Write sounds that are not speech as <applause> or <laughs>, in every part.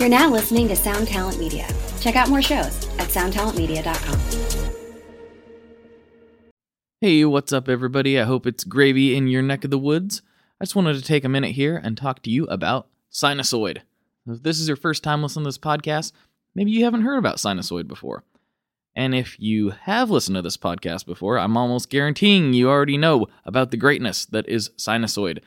You're now listening to Sound Talent Media. Check out more shows at soundtalentmedia.com. Hey, what's up, everybody? I hope it's gravy in your neck of the woods. I just wanted to take a minute here and talk to you about Sinasoid. If this is your first time listening to this podcast, maybe you haven't heard about Sinasoid before. And if you have listened to this podcast before, I'm almost guaranteeing you already know about the greatness that is Sinasoid.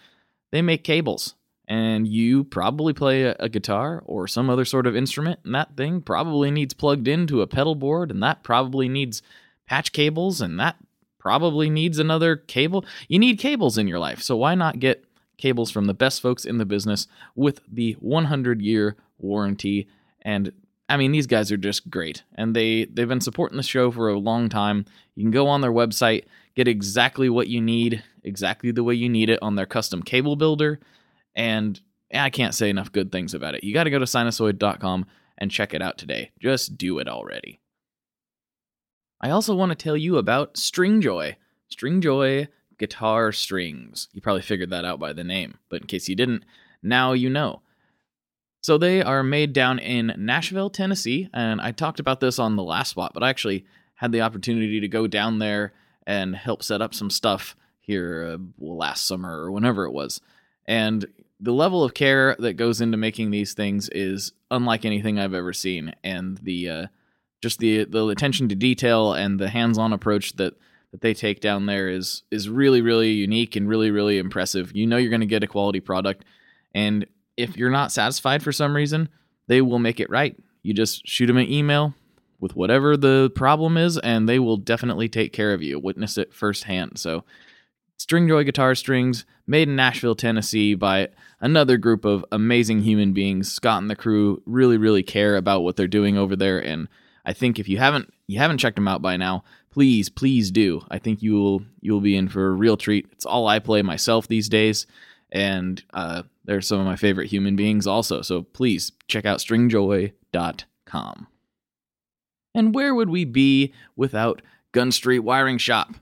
They make cables and you probably play a, a, guitar or some other sort of instrument, and that thing probably needs plugged into a pedal board, and that probably needs patch cables, and that probably needs another cable. You need cables in your life, so why not get cables from the best folks in the business with the 100 year warranty? And I mean, these guys are just great, and they they've been supporting the show for a long time. You can go on their website, get exactly what you need, exactly the way you need it on their custom cable builder and I can't say enough good things about it. You got to go to sinasoid.com and check it out today. Just do it already. I also want to tell you about Stringjoy. Stringjoy guitar strings. You probably figured that out by the name, but in case you didn't, now you know. So they are made down in Nashville, Tennessee, and I talked about this on the last spot, but I actually had the opportunity to go down there and help set up some stuff here uh, last summer or whenever it was. And the level of care that goes into making these things is unlike anything I've ever seen, and the uh, just the the attention to detail and the hands-on approach that that they take down there is is really really unique and really really impressive. You know you're going to get a quality product, and if you're not satisfied for some reason, they will make it right. You just shoot them an email with whatever the problem is, and they will definitely take care of you. Witness it firsthand. So Stringjoy Guitar Strings, made in Nashville, Tennessee by another group of amazing human beings. Scott and the crew really, really care about what they're doing over there, and I think if you haven't you haven't checked them out by now, please, please do. I think you will you will be in for a real treat. It's all I play myself these days, and uh, they're some of my favorite human beings also. So please check out stringjoy.com. And where would we be without Gun Street Wiring Shop?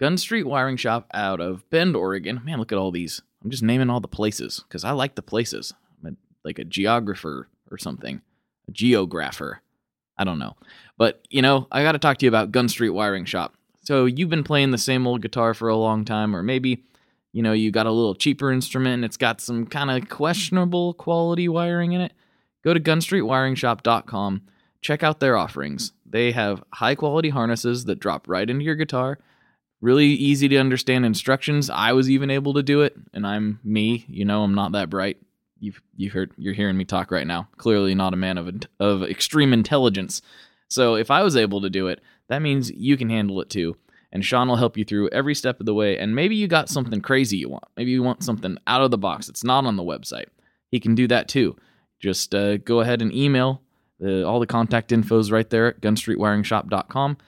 Gun Street Wiring Shop out of Bend, Oregon. Man, look at all these. I'm just naming all the places because I like the places. I'm a, like a geographer or something, a geographer. I don't know. But, you know, I got to talk to you about Gun Street Wiring Shop. So you've been playing the same old guitar for a long time, or maybe, you know, you got a little cheaper instrument and it's got some kind of questionable quality wiring in it. Go to gunstreetwiringshop.com. Check out their offerings. They have high quality harnesses that drop right into your guitar really easy to understand instructions. I was even able to do it, and I'm me. You know, I'm not that bright. You've you heard you're hearing me talk right now. Clearly, not a man of of extreme intelligence. So if I was able to do it, that means you can handle it too. And Sean will help you through every step of the way. And maybe you got something crazy you want. Maybe you want something out of the box that's not on the website. He can do that too. Just uh, go ahead and email. Uh, all the contact info is right there at gunstreetwiringshop.com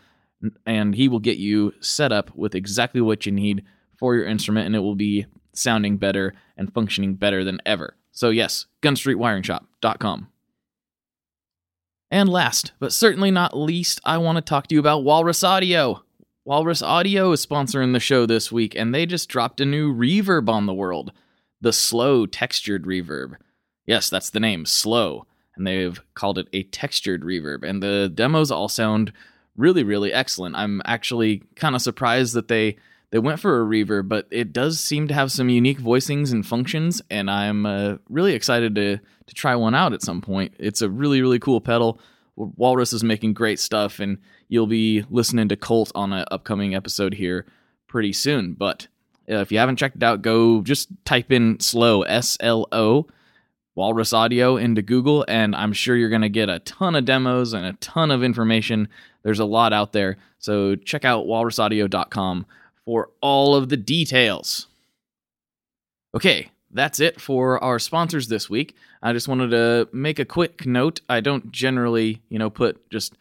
and he will get you set up with exactly what you need for your instrument and it will be sounding better and functioning better than ever. So, yes, gunstreetwiringshop.com. And last, but certainly not least, I want to talk to you about Walrus Audio. Walrus Audio is sponsoring the show this week, and they just dropped a new reverb on the world the slow textured reverb. Yes, that's the name, slow. And they've called it a textured reverb. And the demos all sound really really excellent. I'm actually kind of surprised that they they went for a reverb, but it does seem to have some unique voicings and functions, and I'm uh, really excited to to try one out at some point. It's a really really cool pedal. Walrus is making great stuff, and you'll be listening to Colt on an upcoming episode here pretty soon. But uh, if you haven't checked it out, go just type in slow S L O Walrus Audio into Google, and I'm sure you're going to get a ton of demos and a ton of information. There's a lot out there. So check out walrusaudio.com for all of the details. Okay, that's it for our sponsors this week. I just wanted to make a quick note. I don't generally, you know, put just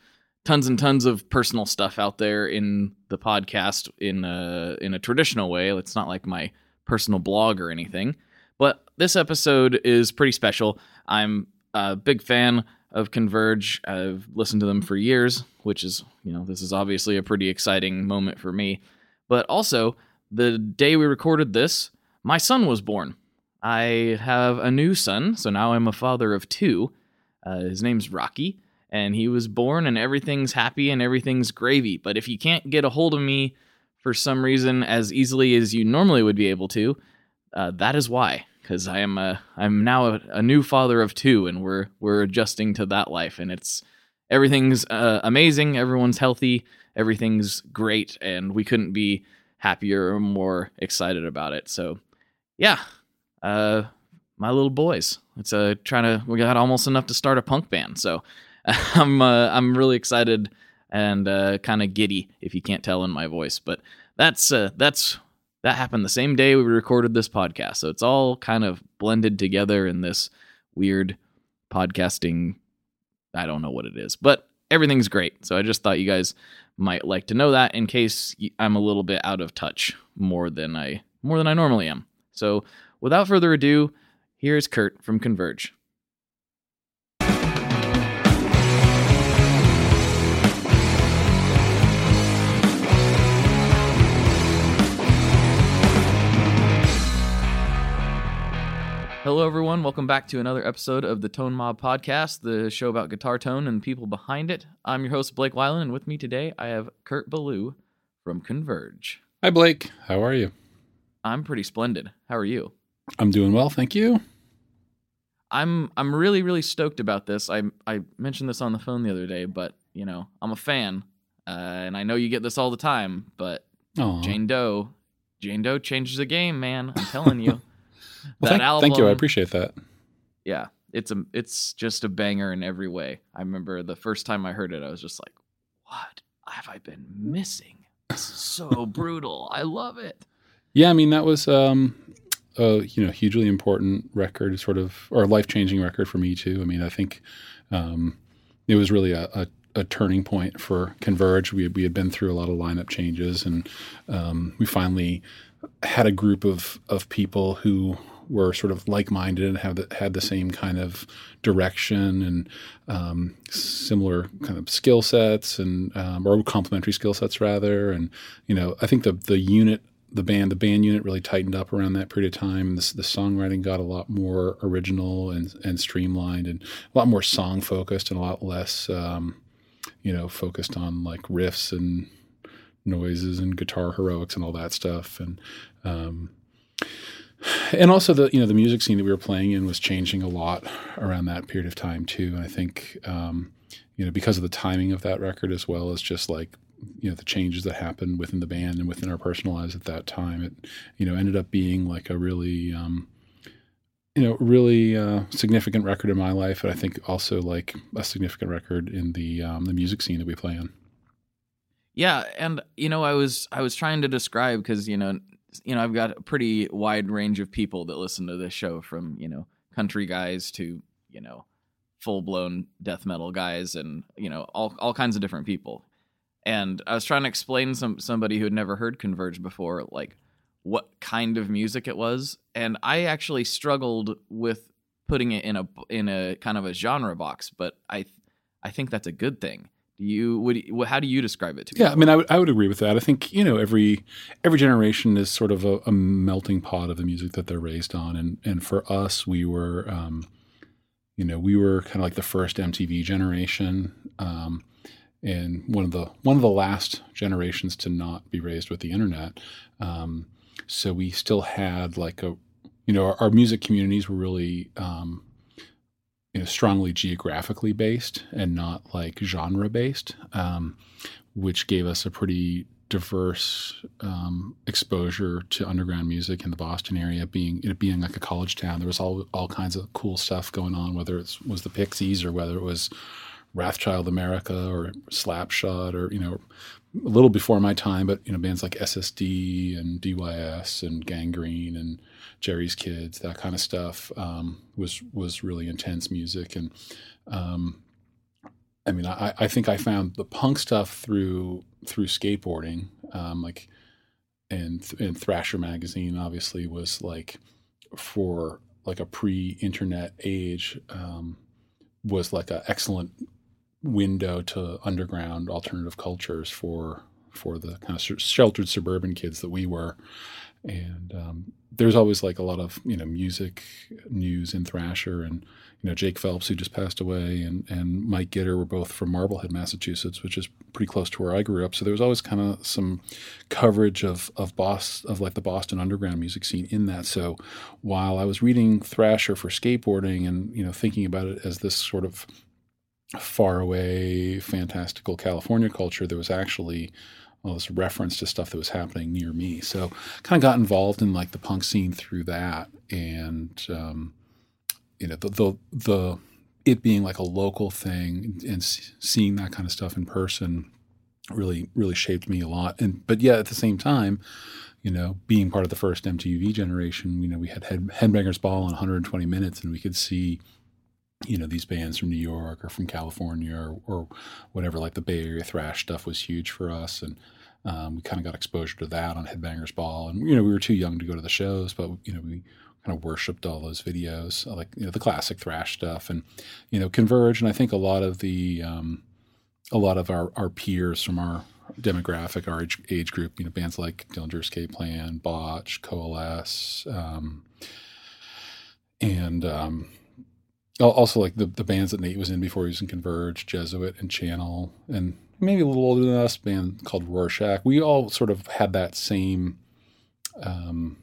tons and tons of personal stuff out there in the podcast in a in a traditional way. It's not like my personal blog or anything. But this episode is pretty special. I'm a big fan of Converge. I've listened to them for years, which is, you know, this is obviously a pretty exciting moment for me. But also, the day we recorded this, my son was born. I have a new son, so now I'm a father of two. Uh, his name's Rocky, and he was born, and everything's happy and everything's gravy. But if you can't get a hold of me for some reason as easily as you normally would be able to, uh, that is why. Because I am a, I'm now a, a, new father of two, and we're we're adjusting to that life, and it's everything's uh, amazing. Everyone's healthy. Everything's great, and we couldn't be happier or more excited about it. So, yeah, uh, my little boys. It's uh, trying to. We got almost enough to start a punk band, so <laughs> I'm uh, I'm really excited and uh, kind of giddy if you can't tell in my voice. But that's uh, that's that happened the same day we recorded this podcast, so it's all kind of blended together in this weird podcasting. I don't know what it is, but everything's great. So I just thought you guys might like to know that in case I'm a little bit out of touch more than I more than I normally am. So without further ado, here's Kurt from Converge. Hello, everyone. Welcome back to another episode of the Tone Mob Podcast, the show about guitar tone and people behind it. I'm your host, Blake Weiland, and with me today I have Kurt Ballou from Converge. Hi, Blake. How are you? I'm pretty splendid. How are you? I'm doing well, thank you. I'm I'm really really stoked about this. I I mentioned this on the phone the other day, but you know I'm a fan, uh, and I know you get this all the time. But Aww. Jane Doe, Jane Doe changes the game, man. I'm telling you. <laughs> well, thank, album, thank you. I appreciate that. Yeah, it's a it's just a banger in every way. I remember the first time I heard it, I was just like, "What have I been missing? This is so <laughs> brutal. I love it." Yeah, I mean that was um, a you know hugely important record, sort of or life changing record for me too. I mean, I think um, it was really a, a, a, turning point for Converge. We we had been through a lot of lineup changes, and um, we finally had a group of of people who were sort of like-minded and have the, had the same kind of direction and um, similar kind of skill sets and um, or complementary skill sets rather. And you know, I think the the unit, the band, the band unit really tightened up around that period of time. The, the songwriting got a lot more original and and streamlined and a lot more song focused and a lot less, um, you know, focused on like riffs and noises and guitar heroics and all that stuff. And um, and also the you know the music scene that we were playing in was changing a lot around that period of time too. And I think um, you know because of the timing of that record as well as just like you know the changes that happened within the band and within our personal lives at that time, it you know ended up being like a really um, you know really uh, significant record in my life, and I think also like a significant record in the um, the music scene that we play in. Yeah, and you know, I was I was trying to describe because you know you know, I've got a pretty wide range of people that listen to this show from, you know, country guys to, you know, full blown death metal guys and, you know, all, all kinds of different people. And I was trying to explain some somebody who had never heard Converge before, like what kind of music it was. And I actually struggled with putting it in a in a kind of a genre box, but I I think that's a good thing you would how do you describe it to me? yeah i mean I would, I would agree with that. I think you know every every generation is sort of a, a melting pot of the music that they're raised on. And and for us we were um, you know we were kind of like the first mtv generation um, and one of the one of the last generations to not be raised with the internet. Um, so we still had like a you know our, our music communities were really um, you know, strongly geographically based and not like genre based, um, which gave us a pretty diverse um, exposure to underground music in the Boston area. Being it being like a college town, there was all all kinds of cool stuff going on. Whether it was the Pixies or whether it was Wrathchild America or Slapshot or you know a little before my time, but you know bands like SSD and DYS and Gang Green and Jerry's Kids, that kind of stuff um, was was really intense music. And um, I mean, I, I think I found the punk stuff through through skateboarding, um, like and and Thrasher magazine obviously was like for like a pre-internet age um, was like an excellent window to underground alternative cultures for for the kind of sheltered suburban kids that we were and um, there's always like a lot of you know music news in Thrasher, and you know Jake Phelps who just passed away, and and Mike Gitter were both from Marblehead, Massachusetts, which is pretty close to where I grew up. So there was always kind of some coverage of of Boston, of like the Boston underground music scene in that. So while I was reading Thrasher for skateboarding, and you know thinking about it as this sort of far away, fantastical California culture, there was actually all this reference to stuff that was happening near me. So kind of got involved in like the punk scene through that, and um, you know the the the it being like a local thing and seeing that kind of stuff in person really really shaped me a lot. And but yeah, at the same time. You know, being part of the first MTV generation, you know, we had Head, Headbangers Ball in 120 minutes, and we could see you know these bands from New York or from California or, or whatever. Like the Bay Area thrash stuff was huge for us, and um, we kind of got exposure to that on Headbangers Ball. And you know we were too young to go to the shows, but you know we kind of worshipped all those videos, like you know the classic thrash stuff, and you know Converge. And I think a lot of the um, a lot of our our peers from our demographic, our age, age group, you know bands like Dillinger Escape Plan, Botch, Coalesce. Um, and um, also like the, the bands that Nate was in before he was in Converge, Jesuit and Channel, and maybe a little older than us, band called Rorschach. We all sort of had that same, um,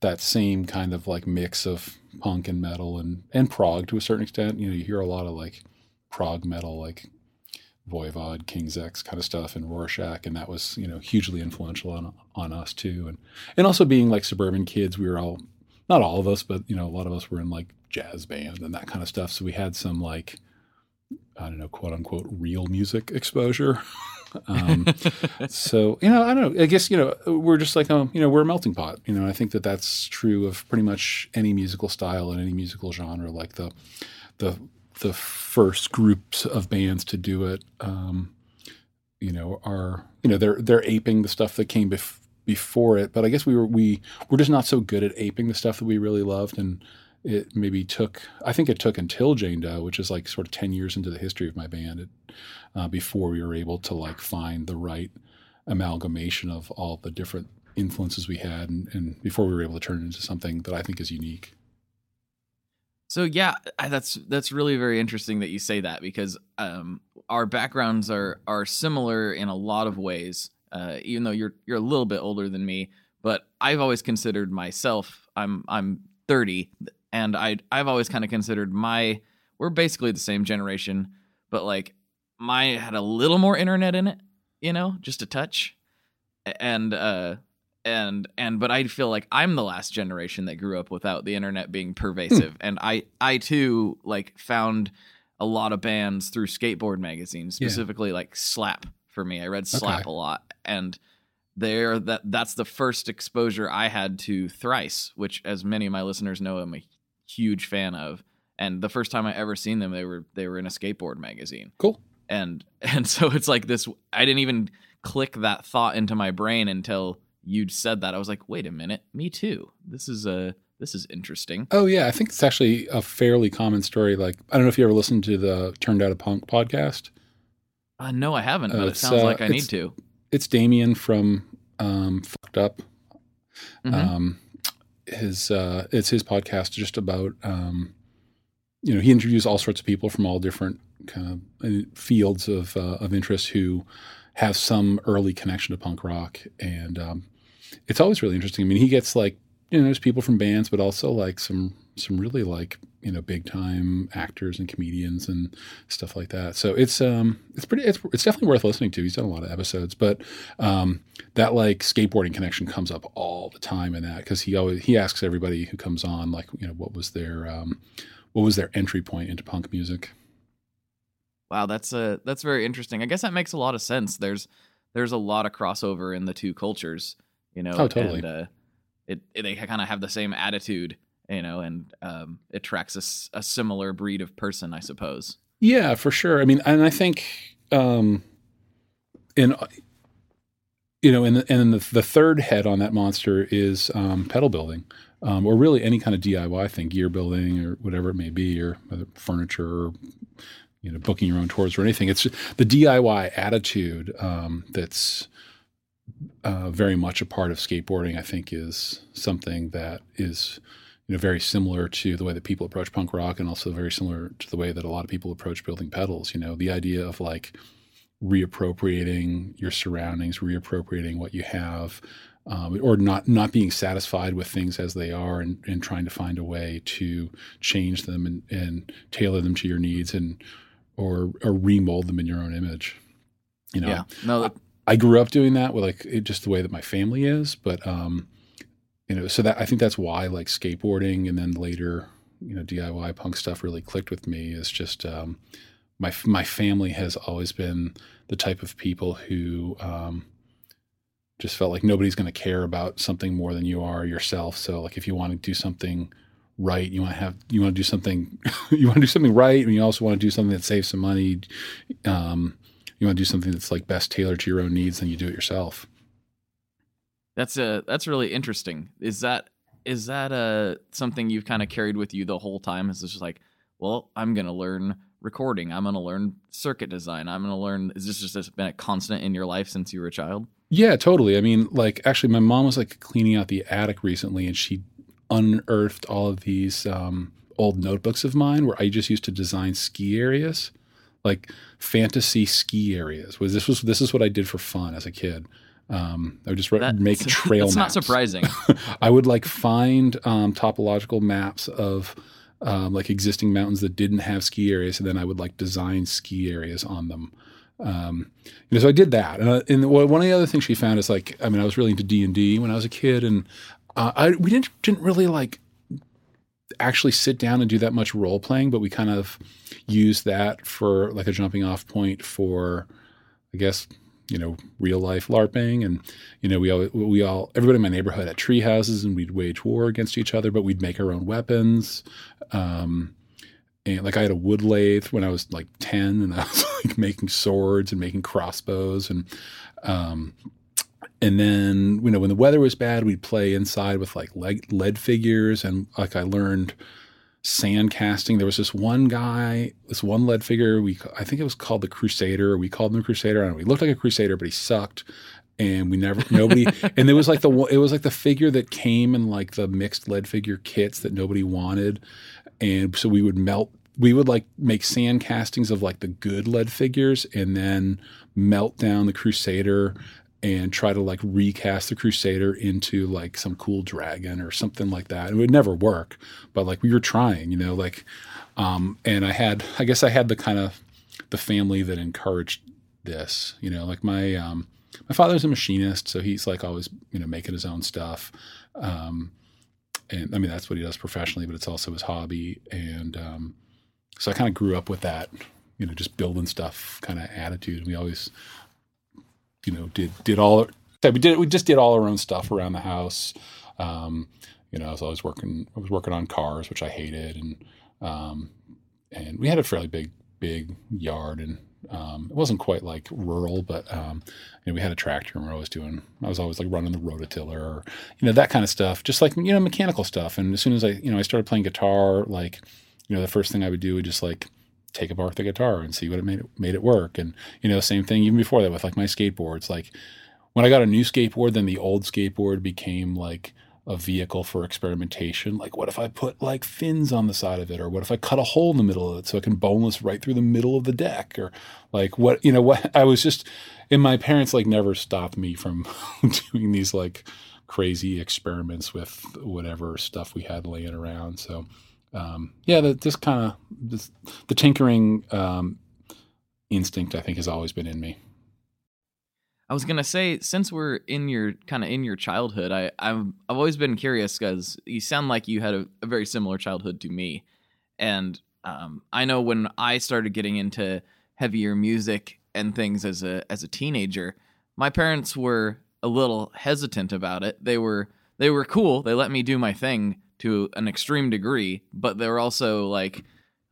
that same kind of like mix of punk and metal and and prog to a certain extent. You know, you hear a lot of like prog metal, like Voivod, King's X kind of stuff, and Rorschach, and that was you know hugely influential on on us too. And and also being like suburban kids, we were all not all of us, but you know, a lot of us were in like jazz band and that kind of stuff. So we had some like, I don't know, quote unquote, real music exposure. <laughs> um, so you know, I don't know. I guess you know we're just like um, you know we're a melting pot. You know, I think that that's true of pretty much any musical style and any musical genre. Like the the the first groups of bands to do it, um, you know, are you know they're they're aping the stuff that came before before it, but I guess we were we were just not so good at aping the stuff that we really loved, and it maybe took I think it took until Jane Doe, which is like sort of ten years into the history of my band, it, uh, before we were able to like find the right amalgamation of all the different influences we had, and, and before we were able to turn it into something that I think is unique. So yeah, that's that's really very interesting that you say that because um, our backgrounds are are similar in a lot of ways uh, even though you're you're a little bit older than me. But I've always considered myself. I'm I'm 30, and I I've always kind of considered my we're basically the same generation, but like my had a little more internet in it, you know, just a touch, and uh and and but I feel like I'm the last generation that grew up without the internet being pervasive, and I I too like found a lot of bands through skateboard magazines, specifically yeah. like Slap for me. I read Slap okay. a lot, and there that that's the first exposure I had to Thrice, which, as many of my listeners know, I'm a huge fan of. And the first time I ever seen them, they were they were in a skateboard magazine. Cool. And <laughs> and so it's like this. I didn't even click that thought into my brain until you'd said that. I was like, wait a minute, me too. This is a this is interesting. Oh yeah, I think it's actually a fairly common story. Like I don't know if you ever listened to the Turned Out a Punk podcast. Uh, no, I haven't, but uh, it sounds uh, like I need to. It's Damian from um, Fucked Up. Mm-hmm. Um, his uh, it's his podcast just about um, you know he interviews all sorts of people from all different kind of uh, fields of uh, of interest who have some early connection to punk rock, and um, it's always really interesting. I mean, he gets like you know there's people from bands, but also like some some really like you know big time actors and comedians and stuff like that. So it's um it's pretty it's it's definitely worth listening to. He's done a lot of episodes, but um that like skateboarding connection comes up all the time in that because he always he asks everybody who comes on like you know what was their um what was their entry point into punk music. Wow, that's a uh, that's very interesting. I guess that makes a lot of sense. There's there's a lot of crossover in the two cultures, you know. Oh, totally. And, uh, it, it they kind of have the same attitude you know, and um, it a, a, similar breed of person, I suppose. Yeah, for sure. I mean, and I think um, in you know, and and the, the third head on that monster is um, pedal building, um, or really any kind of DIY thing, gear building or whatever it may be, or furniture, or you know, booking your own tours or anything. It's the DIY attitude um, that's uh, very much a part of skateboarding. I think is something that is you know very similar to the way that people approach punk rock, and also very similar to the way that a lot of people approach building pedals. You know, the idea of like reappropriating your surroundings, reappropriating what you have, um, or not not being satisfied with things as they are, and, and trying to find a way to change them and, and tailor them to your needs, and or or remold them in your own image. You know, yeah. No, I, I grew up doing that with like it, just the way that my family is, but um, you know, so that I think that's why like skateboarding and then later, you know, DIY punk stuff really clicked with me. Is just um, my my family has always been the type of people who um, just felt like nobody's going to care about something more than you are yourself. So like if you want to do something right, you want to have you want to do something <laughs> you want to do something right, and you also want to do something that saves some money. Um, you want to do something that's like best tailored to your own needs, then you do it yourself. That's a that's really interesting. Is that is that a something you've kind of carried with you the whole time? Is this just like, well, I'm gonna learn recording. I'm to learn circuit design. I'm to learn. Is this just been a constant in your life since you were a child? Yeah, totally. I mean, like actually, my mom was like cleaning out the attic recently, and she unearthed all of these um, old notebooks of mine where I just used to design ski areas, like fantasy ski areas. Was this was this is what I did for fun as a kid. Um, I would just that, make <laughs> trail. That's maps. not surprising. <laughs> I would like find um, topological maps of um, like existing mountains that didn't have ski areas, and then I would like design ski areas on them. Um, you know, so I did that. Uh, and one of the other things she found is like, I mean, I was really into D and D when I was a kid, and uh, I we didn't didn't really like actually sit down and do that much role playing, but we kind of used that for like a jumping off point for, I guess, you know, real life LARPing. And, you know, we all, we all, everybody in my neighborhood had tree houses and we'd wage war against each other, but we'd make our own weapons. Um, and like I had a wood lathe when I was like 10 and I was <laughs> like making swords and making crossbows and, um, and then you know when the weather was bad we'd play inside with like lead, lead figures and like i learned sand casting. There was this one guy, this one lead figure. We I think it was called the Crusader. We called him the Crusader. I don't know. He looked like a Crusader, but he sucked. And we never nobody. <laughs> and it was like the it was like the figure that came in like the mixed lead figure kits that nobody wanted. And so we would melt. We would like make sand castings of like the good lead figures, and then melt down the Crusader and try to like recast the Crusader into like some cool dragon or something like that. It would never work, but like we were trying, you know, like, um, and I had, I guess I had the kind of the family that encouraged this, you know, like my, um, my father's a machinist, so he's like always, you know, making his own stuff. Um, and I mean, that's what he does professionally, but it's also his hobby. And, um, so I kind of grew up with that, you know, just building stuff kind of attitude. We always, you know, did did all we did we just did all our own stuff around the house. Um, you know, I was always working I was working on cars, which I hated, and um, and we had a fairly big big yard, and um, it wasn't quite like rural, but um, you know, we had a tractor, and we are always doing. I was always like running the rototiller, or you know, that kind of stuff, just like you know, mechanical stuff. And as soon as I you know I started playing guitar, like you know, the first thing I would do would just like take apart the guitar and see what it made it made it work. And you know, same thing even before that with like my skateboards. Like when I got a new skateboard, then the old skateboard became like a vehicle for experimentation. Like, what if I put like fins on the side of it, or what if I cut a hole in the middle of it so I can boneless right through the middle of the deck, or like what you know <laughs> what I was just. And my parents like never stopped me from <laughs> doing these like crazy experiments with whatever stuff we had laying around. So um, yeah, the, this kind of the tinkering um, instinct, I think, has always been in me. I was gonna say, since we're in your kind of in your childhood, I I've I've always been curious because you sound like you had a, a, very similar childhood to me, and um, I know when I started getting into heavier music and things as a as a teenager, my parents were a little hesitant about it. They were they were cool. They let me do my thing, to an extreme degree, but they were also like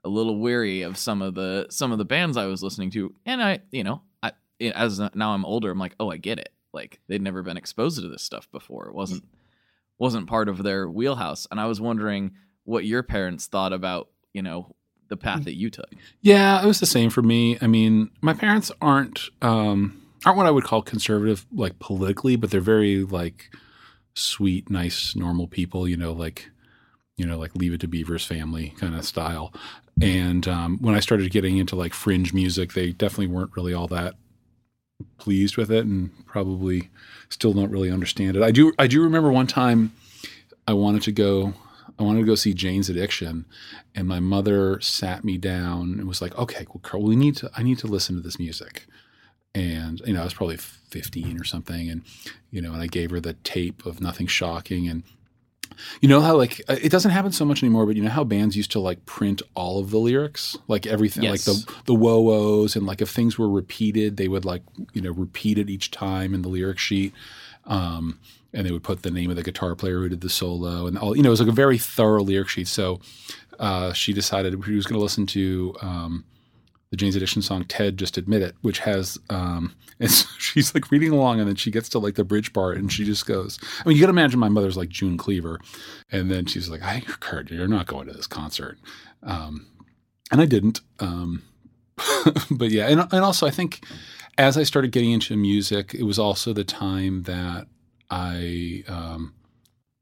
a little weary of some of the some of the bands I was listening to, and I, you know, I as now I'm older, I'm like, oh, I get it. Like they'd never been exposed to this stuff before. It wasn't wasn't part of their wheelhouse, and I was wondering what your parents thought about, you know, the path that you took. Yeah, it was the same for me. I mean, my parents aren't. Um, aren't what I would call conservative, like politically, but they're very like sweet, nice, normal people. You know, like you know, like Leave It to Beaver's family kind of style. And um, when I started getting into like fringe music, they definitely weren't really all that pleased with it, and probably still don't really understand it. I do. I do remember one time I wanted to go. I wanted to go see Jane's Addiction, and my mother sat me down and was like, "Okay, well, Carl, we need to. I need to listen to this music." And you know, I was probably 15 or something, and you know, and I gave her the tape of Nothing Shocking, and you know how like uh, it doesn't happen so much anymore, but you know how bands used to like print all of the lyrics, like everything, Yes. like the the woes, and like if things were repeated, they would like you know repeat it each time in the lyric sheet, um, and they would put the name of the guitar player who did the solo, and all you know it was like a very thorough lyric sheet. So uh, she decided she was going to listen to. Um, the Jane's Addiction song "Ted Just Admit It," which has, um, <laughs> and so she's like reading along, and then she gets to like the bridge part, and she just goes. I mean, you got to imagine my mother's like June Cleaver, and then she's like, "I, Kurt, you're not going to this concert," um, and I didn't. Um, <laughs> but yeah, and and also I think as I started getting into music, it was also the time that I. Um,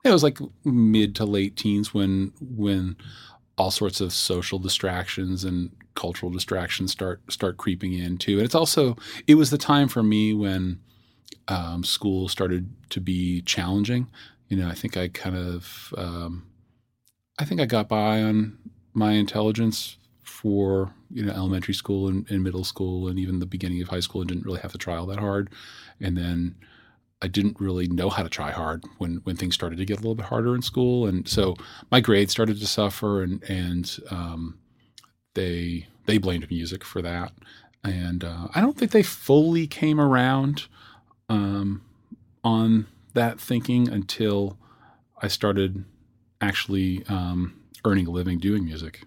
it was like mid to late teens when when all sorts of social distractions and cultural distractions start start creeping in too. And it's also it was the time for me when um, school started to be challenging. You know, I think I kind of um, I think I got by on my intelligence for you know elementary school and, and middle school and even the beginning of high school and didn't really have to try all that hard. And then I didn't really know how to try hard when when things started to get a little bit harder in school, and so my grades started to suffer, and and um, they they blamed music for that, and uh, I don't think they fully came around um, on that thinking until I started actually um, earning a living doing music.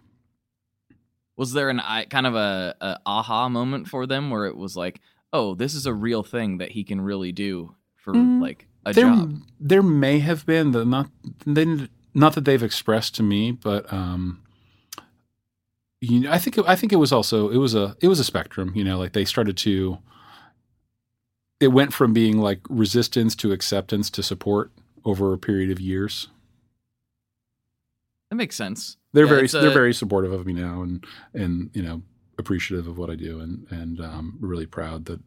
Was there an kind of a, a aha moment for them where it was like, oh, this is a real thing that he can really do for Mm, like a there, job? there may have been the not they, not that they've expressed to me, but um, you know, I think it, I think it was also it was a it was a spectrum. You know, like they started to. It went from being like resistance to acceptance to support over a period of years. That makes sense. They're Yeah, very a- they're very supportive of me now, and and you know appreciative of what I do, and and um, really proud that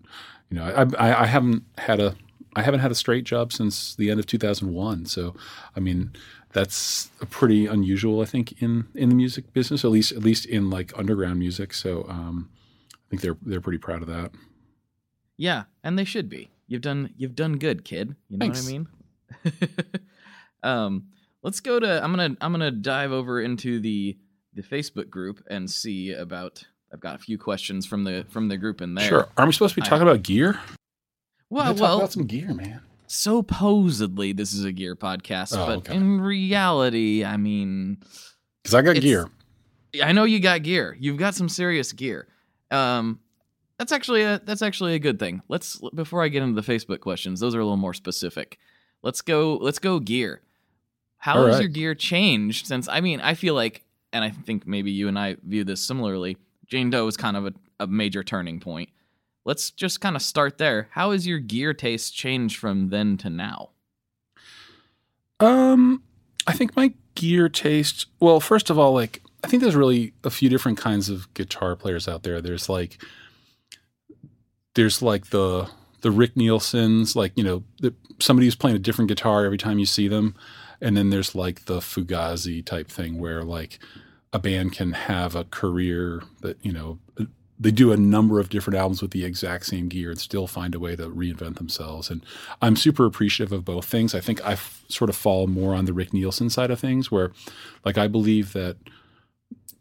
you know I, I I haven't had a I haven't had a straight job since the end of 2001. So I mean that's a pretty unusual I think in in the music business, at least at least in like underground music. So um, I think they're they're pretty proud of that. Yeah, and they should be. You've done you've done good, kid. You know Thanks. what I mean? <laughs> um, let's go to I'm gonna I'm gonna dive over into the the Facebook group and see about I've got a few questions from the from the group in there. Sure. Are we supposed to be I- talking about gear? Well, Let's well, talk about some gear, man. supposedly this is a gear podcast, Oh, but okay. in reality, I mean, Because I got gear. I know you got gear. You've got some serious gear. Um, that's actually a that's actually a good thing. Let's before I get into the Facebook questions, those are a little more specific. Let's go. Let's go gear. How All has right. your gear changed since? I mean, I feel like, and I think maybe you and I view this similarly. Jane Doe is kind of a, a major turning point. Let's just kind of start there. How has your gear taste changed from then to now? Um, I think my gear taste. Well, first of all, like I think there's really a few different kinds of guitar players out there. There's like, there's like the the Rick Nielsen's, like you know, the, somebody who's playing a different guitar every time you see them, and then there's like the Fugazi type thing where like a band can have a career that you know they do a number of different albums with the exact same gear and still find a way to reinvent themselves. And I'm super appreciative of both things. I think I f- sort of fall more on the Rick Nielsen side of things, where like I believe that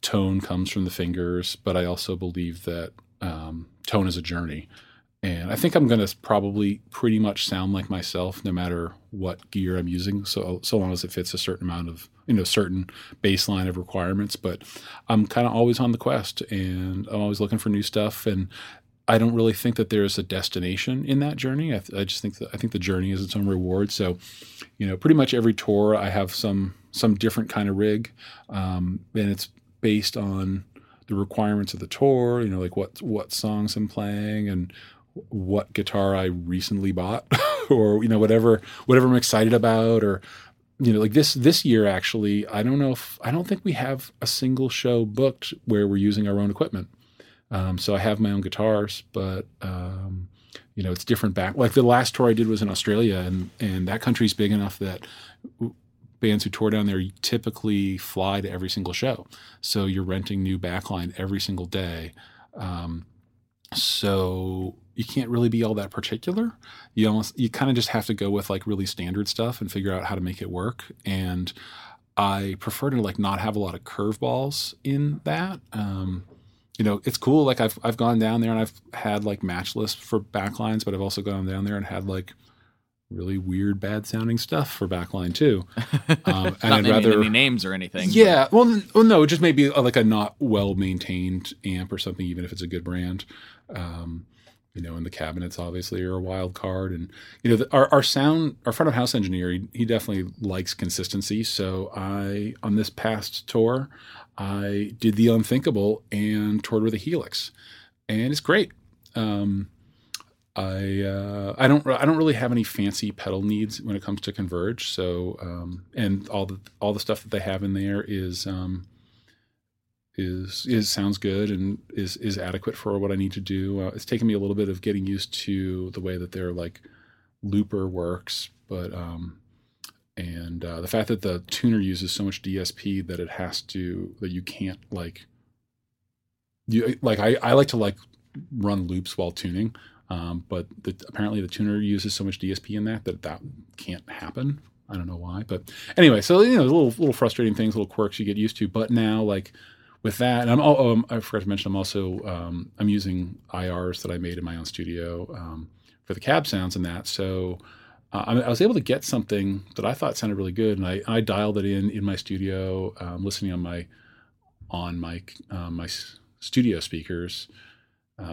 tone comes from the fingers, but I also believe that um, tone is a journey. And I think I'm going to probably pretty much sound like myself, no matter what gear I'm using. So so long as it fits a certain amount of you know certain baseline of requirements. But I'm kind of always on the quest, and I'm always looking for new stuff. And I don't really think that there's a destination in that journey. I, th- I just think that I think the journey is its own reward. So, you know, pretty much every tour I have some some different kind of rig, um, and it's based on the requirements of the tour. You know, like what what songs I'm playing and what guitar I recently bought <laughs> or you know whatever whatever I'm excited about or you know like this this year actually I don't know if I don't think we have a single show booked where we're using our own equipment. Um, so I have my own guitars, but um, you know it's different back. Like the last tour I did was in Australia, and and that country's big enough that bands who tour down there typically fly to every single show. So you're renting new backline every single day. Um, so you can't really be all that particular. You almost you kind of just have to go with like really standard stuff and figure out how to make it work. And I prefer to like not have a lot of curveballs in that. Um, you know, it's cool. Like I've I've gone down there and I've had like match lists for backlines, but I've also gone down there and had like really weird, bad sounding stuff for backline too. <laughs> Um, and I'd rather any names or anything. Yeah, but. well, well, no, just maybe like a not well maintained amp or something, even if it's a good brand. Um, you know, in the cabinets obviously are a wild card, and you know, the, our our sound, our front of house engineer, he, he definitely likes consistency. So I on this past tour, I did the unthinkable and toured with a Helix, and it's great. Um, I uh, I don't I don't really have any fancy pedal needs when it comes to Converge. So um, and all the all the stuff that they have in there is um, is is sounds good and is is adequate for what I need to do. Uh, it's taken me a little bit of getting used to the way that their like looper works, but um, and uh, the fact that the tuner uses so much DSP that it has to that you can't like you like I I like to like run loops while tuning um, but the, apparently the tuner uses so much DSP in that that that can't happen. I don't know why, but anyway, so you know, little little frustrating things, little quirks you get used to. But now, like with that, and I'm oh, um, I forgot to mention, I'm also um, I'm using IRs that I made in my own studio um, for the cab sounds and that. So uh, I, was able to get something that I thought sounded really good, and I, I dialed it in in my studio, um, listening on my on my um, my studio speakers,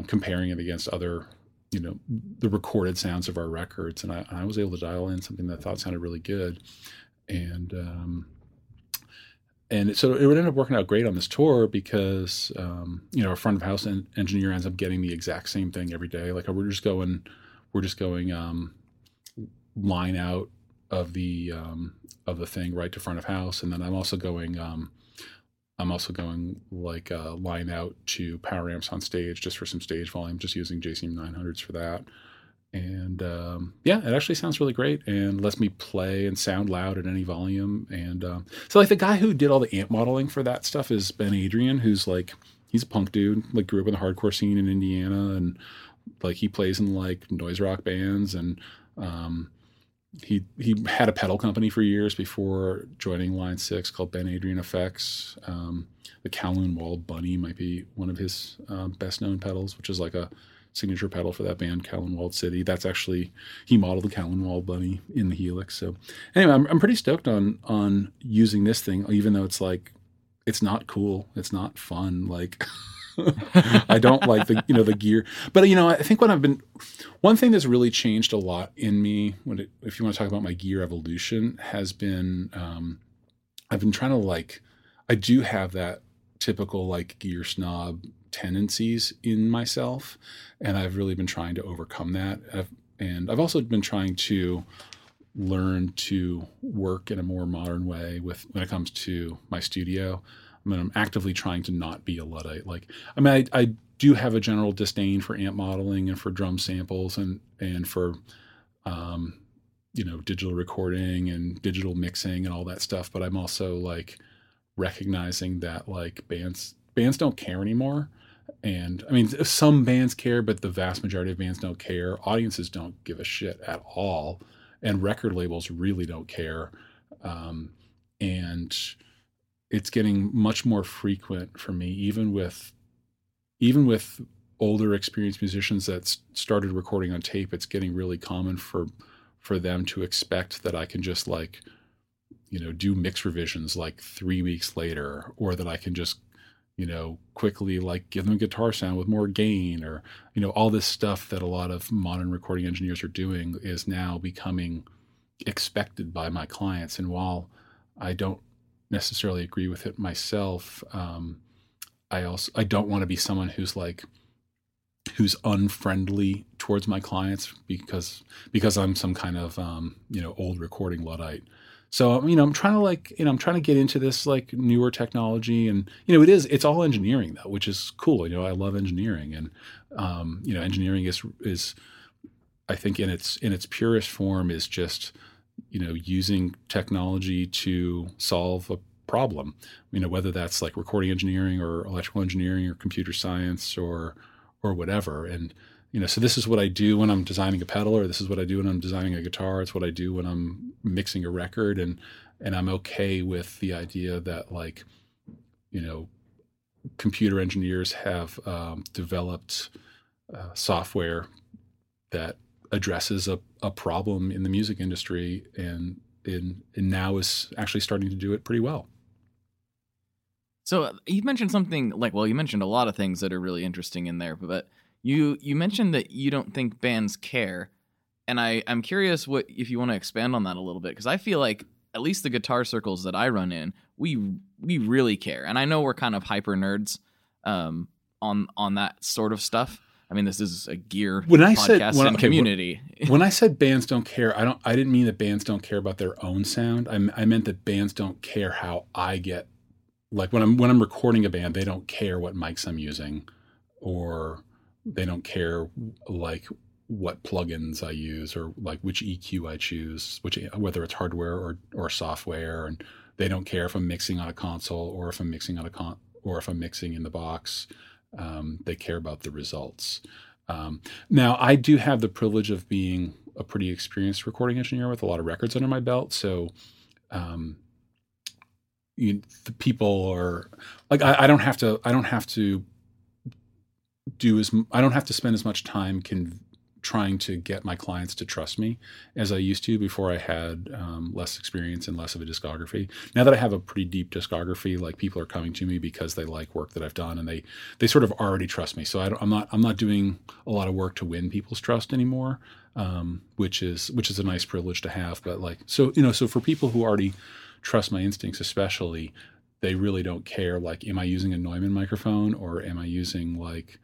comparing it against other you know the recorded sounds of our records and I, I, was able to dial in something that I thought sounded really good and and so it would end up working out great on this tour because um, you know a front of house en- engineer ends up getting the exact same thing every day like we're just going we're just going um, line out of the um, of the thing right to front of house and then I'm also going um, I'm also going like uh, line out to power amps on stage just for some stage volume, just using JCM 900s for that. And um, yeah, it actually sounds really great and lets me play and sound loud at any volume. And um, so, like, the guy who did all the amp modeling for that stuff is Ben Adrian, who's like, he's a punk dude, like, grew up in the hardcore scene in Indiana. And like, he plays in like noise rock bands and, um, he he had a pedal company for years before joining Line Six called Ben Adrian Effects. Um, the Kowloon Walled Bunny might be one of his uh, best known pedals, which is like a signature pedal for that band, Walled City. That's actually he modeled the Walled Bunny in the Helix. So anyway, I'm I'm pretty stoked on on using this thing, even though it's like it's not cool, it's not fun, like. <laughs> I don't like the you know the gear, but you know I think what I've been one thing that's really changed a lot in me when it, if you want to talk about my gear evolution has been um, I've been trying to like I do have that typical like gear snob tendencies in myself, and I've really been trying to overcome that. I've, and I've also been trying to learn to work in a more modern way with when it comes to my studio. I mean, I'm actively trying to not be a luddite. Like, I mean, I, I do have a general disdain for amp modeling and for drum samples and and for, um, you know, digital recording and digital mixing and all that stuff. But I'm also like recognizing that like bands bands don't care anymore. And I mean, some bands care, but the vast majority of bands don't care. Audiences don't give a shit at all, and record labels really don't care. Um, and it's getting much more frequent for me, even with even with older experienced musicians that started recording on tape. It's getting really common for for them to expect that I can just like you know do mix revisions like three weeks later, or that I can just you know quickly like give them a guitar sound with more gain or you know all this stuff that a lot of modern recording engineers are doing is now becoming expected by my clients and while i don't necessarily agree with it myself. Um, I also I don't want to be someone who's like who's unfriendly towards my clients because because I'm some kind of um, you know old recording luddite. So you know I'm trying to like you know I'm trying to get into this like newer technology and you know it is it's all engineering though which is cool you know I love engineering and um, you know engineering is is I think in its in its purest form is just you know using technology to solve a problem you know whether that's like recording engineering or electrical engineering or computer science or or whatever. And you know so this is what i do when i'm designing a pedal or this is what i do when i'm designing a guitar it's what i do when i'm mixing a record and and i'm okay with the idea that like you know computer engineers have um, developed uh, software that addresses a, a problem in the music industry and in and now is actually starting to do it pretty well. So uh, you mentioned something like well, you mentioned a lot of things that are really interesting in there, but you you mentioned that you don't think bands care, and I I'm curious what if you want to expand on that a little bit because I feel like at least the guitar circles that I run in, we we really care, and I know we're kind of hyper nerds um, on on that sort of stuff. I mean, this is a gear when I said when, okay, community. When, <laughs> when, I said bands don't care, I don't. I didn't mean that bands don't care about their own sound. I, I meant that bands don't care how I get. Like when I'm when I'm recording a band, they don't care what mics I'm using, or they don't care like what plugins I use or like which EQ I choose, which whether it's hardware or or software, and they don't care if I'm mixing on a console or if I'm mixing on a con or if I'm mixing in the box um, they care about the results. Um, now, I do have the privilege of being a pretty experienced recording engineer with a lot of records under my belt. So, um, you, the people are like I, I, don't have to. I don't have to do as. I don't have to spend as much time con- trying to get my clients to trust me as I used to before I had um, less experience and less of a discography. Now that I have a pretty deep discography, like people are coming to me because they like work that I've done and they they sort of already trust me. So I am not I'm not doing a lot of work to win people's trust anymore, um, which is which is a nice privilege to have. But like so you know so for people who already trust my instincts, especially they really don't care like am I using a Neumann microphone or am I using like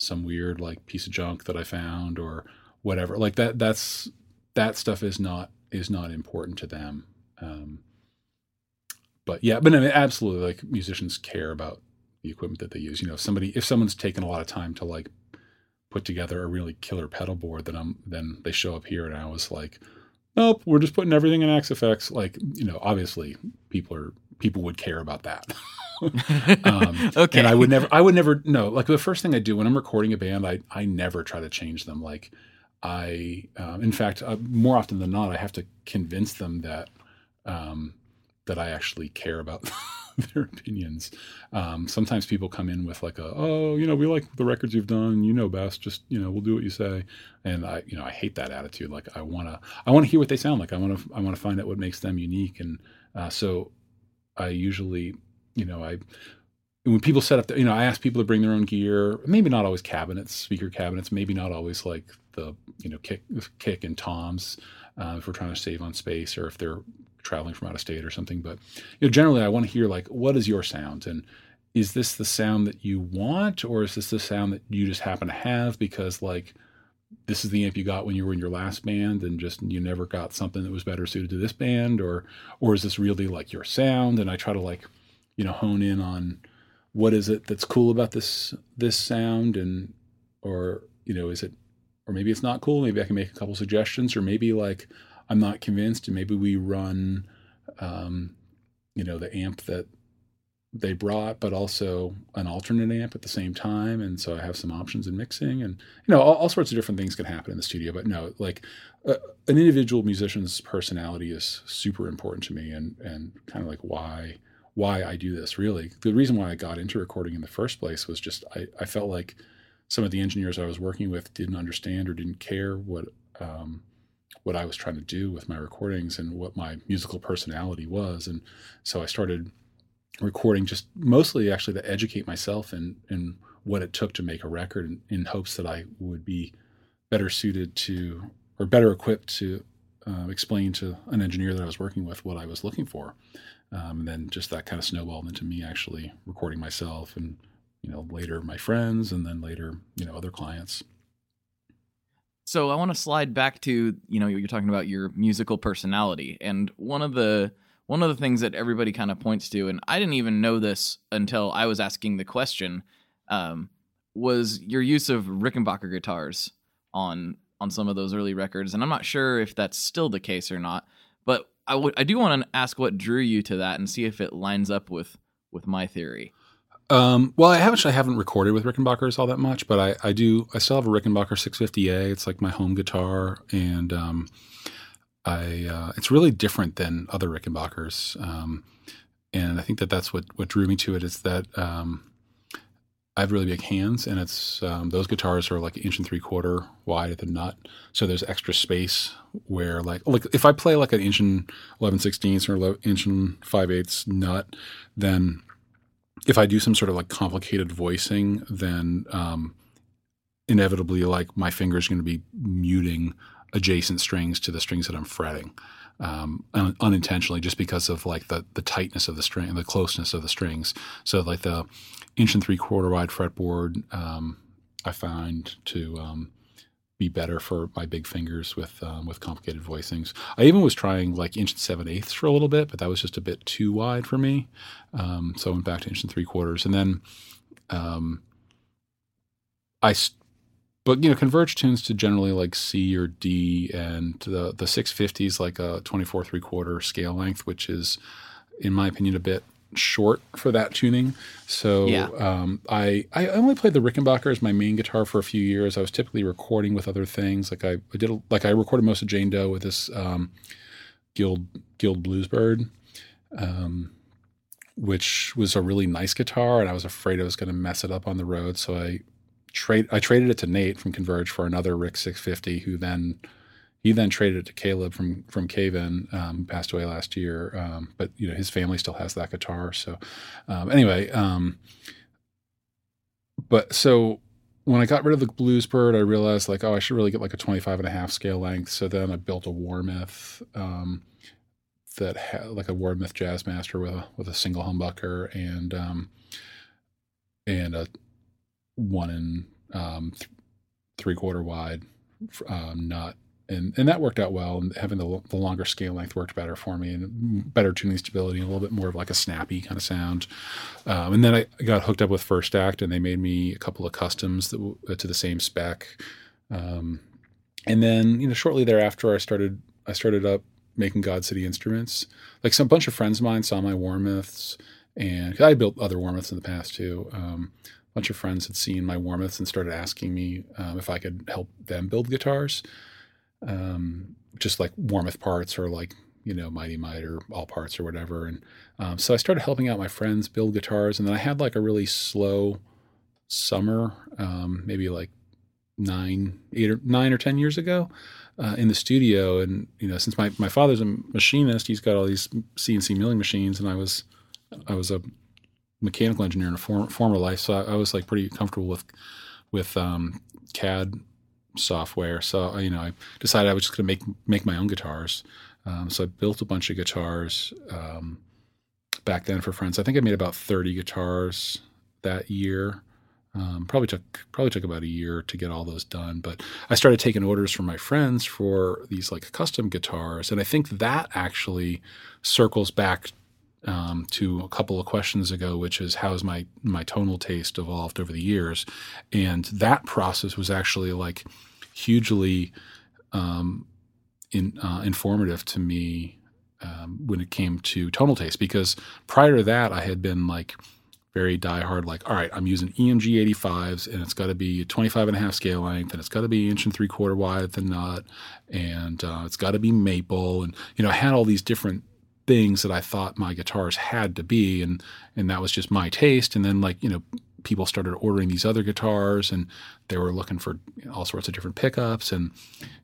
some weird like piece of junk that I found or whatever. Like that that's that stuff is not is not important to them. Um, but yeah, but I mean, absolutely, like musicians care about the equipment that they use. You know, if somebody if someone's taken a lot of time to like put together a really killer pedal board, then I'm then they show up here and I was like, nope, we're just putting everything in Axe-Fx. Like, you know, obviously people are people would care about that. <laughs> um, okay. And I would never, I would never, no, like the first thing I do when I'm recording a band, I, I never try to change them. Like I, um, in fact, uh, more often than not, I have to convince them that, um, that I actually care about <laughs> their opinions. Um, sometimes people come in with like a, oh, you know, we like the records you've done, you know best, just, you know, we'll do what you say. And I, you know, I hate that attitude. Like I want to, I want to hear what they sound like. I want to, I want to find out what makes them unique. And uh, so I usually, you know, I when people set up, the, you know, I ask people to bring their own gear. Maybe not always cabinets, speaker cabinets. Maybe not always like the you know kick kick and toms uh, if we're trying to save on space or if they're traveling from out of state or something. But you know, generally, I want to hear like, what is your sound and is this the sound that you want or is this the sound that you just happen to have because like this is the amp you got when you were in your last band and just you never got something that was better suited to this band? Or or is this really like your sound? And i try to like you know hone in on what is it that's cool about this this sound and or you know is it or maybe it's not cool. Maybe i can make a couple suggestions. Or maybe like i'm not convinced and maybe we run um you know the amp that they brought, but also an alternate amp at the same time. And so I have some options in mixing, and you know, all, all sorts of different things can happen in the studio. But no, like uh, an individual musician's personality is super important to me, and and kind of like why why I do this. Really, the reason why I got into recording in the first place was just I I felt like some of the engineers I was working with didn't understand or didn't care what. Um, what I was trying to do with my recordings and what my musical personality was. And so I started recording just mostly actually to educate myself and in what it took to make a record in, in hopes that I would be better suited to or better equipped to uh, explain to an engineer that I was working with what I was looking for. Um, and then just that kind of snowballed into me actually recording myself and you know, later my friends, and then later, you know, other clients. So I want to slide back to you know you're talking about your musical personality, and one of the one of the things that everybody kind of points to, and I didn't even know this until I was asking the question, um, was your use of Rickenbacker guitars on on some of those early records, and I'm not sure if that's still the case or not, but I would I do want to ask what drew you to that and see if it lines up with with my theory. Um, well, I haven't haven't recorded with Rickenbackers all that much, but I, I do I still have a Rickenbacker 650A. It's like my home guitar, and um, I uh, it's really different than other Rickenbackers, um, and I think that that's what what drew me to it is that um, I have really big hands, and it's um, those guitars are like an inch and three quarter wide at the nut, so there's extra space where like like if I play like an inch and eleven sixteenths or inch and five eighths nut, then if I do some sort of like complicated voicing, then um, inevitably, like my finger's going to be muting adjacent strings to the strings that I'm fretting um, un- unintentionally, just because of like the the tightness of the string and the closeness of the strings. So like the inch and three quarter wide fretboard, um, I find to um, be better for my big fingers with um, with complicated voicings. I even was trying like inch and seven eighths for a little bit, but that was just a bit too wide for me. Um, so I went back to inch and three quarters, and then um, I. But you know, Converge tunes to generally like C or D, and the the 650 is like a 24 three quarter scale length, which is, in my opinion, a bit short for that tuning. So Yeah. um, I I only played the Rickenbacker as my main guitar for a few years. I was typically recording with other things. Like I, I did like I recorded most of Jane Doe with this um, Guild Guild Bluesbird, um, which was a really nice guitar, and I was afraid I was going to mess it up on the road. So I trade I traded it to Nate from Converge for another Rick 650, who then he then traded it to Caleb from from Cave In, um, passed away last year. Um, but you know his family still has that guitar. So um, anyway, um, but so when I got rid of the Bluesbird, I realized like oh I should really get like a 25 and a half scale length. So then I built a Warmoth um, that had like a Warmoth Jazzmaster with a with a single humbucker and um, and a one and um, th- three quarter wide um, nut and and that worked out well. And having the, the longer scale length worked better for me, and better tuning stability, and a little bit more of like a snappy kind of sound. Um, and then I got hooked up with First Act, and they made me a couple of customs that, w- to the same spec. Um, and then you know shortly thereafter, I started I started up making God City instruments. Like some bunch of friends of mine saw my Warmoths, and I built other Warmoths in the past too. Um, bunch of friends had seen my Warmoths and started asking me um, if I could help them build guitars um, just like Warmoth parts or like you know Mighty Mite or Allparts or whatever. And um, so I started helping out my friends build guitars, and then I had like a really slow summer, um, maybe like nine, eight or nine or ten years ago. Uh, in the studio, and you know, since my, my father's a machinist, he's got all these CNC milling machines, and I was I was a mechanical engineer in a form, former life, so I, I was like pretty comfortable with with um, CAD software. So you know, I decided I was just going to make make my own guitars. Um, so I built a bunch of guitars um, back then for friends. I think I made about thirty guitars that year. Um, probably took probably took about a year to get all those done. But I started taking orders from my friends for these like custom guitars, and I think that actually circles back um, to a couple of questions ago, which is how has my my tonal taste evolved over the years, and that process was actually like hugely um, in, uh, informative to me um, when it came to tonal taste because prior to that I had been like very diehard like all right I'm using EMG 85s and it's got to be 25 and a half scale length and it's got to be inch and three quarter wide at the nut and uh, it's got to be maple and you know I had all these different things that I thought my guitars had to be and and that was just my taste. And then like you know people started ordering these other guitars and they were looking for all sorts of different pickups and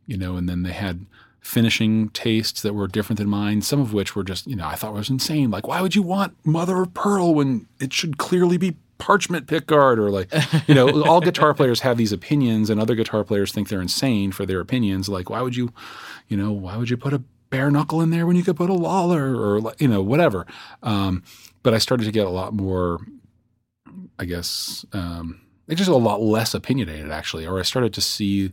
you know and then they had finishing tastes that were different than mine some of which were just you know I thought was insane. Like why would you want mother of pearl when it should clearly be parchment pickguard? Or like you know <laughs> all guitar players have these opinions and other guitar players think they're insane for their opinions. Like why would you you know why would you put a bare knuckle in there when you could put a Lollar or you know whatever. Um, but I started to get a lot more I guess um, just a lot less opinionated actually, or I started to see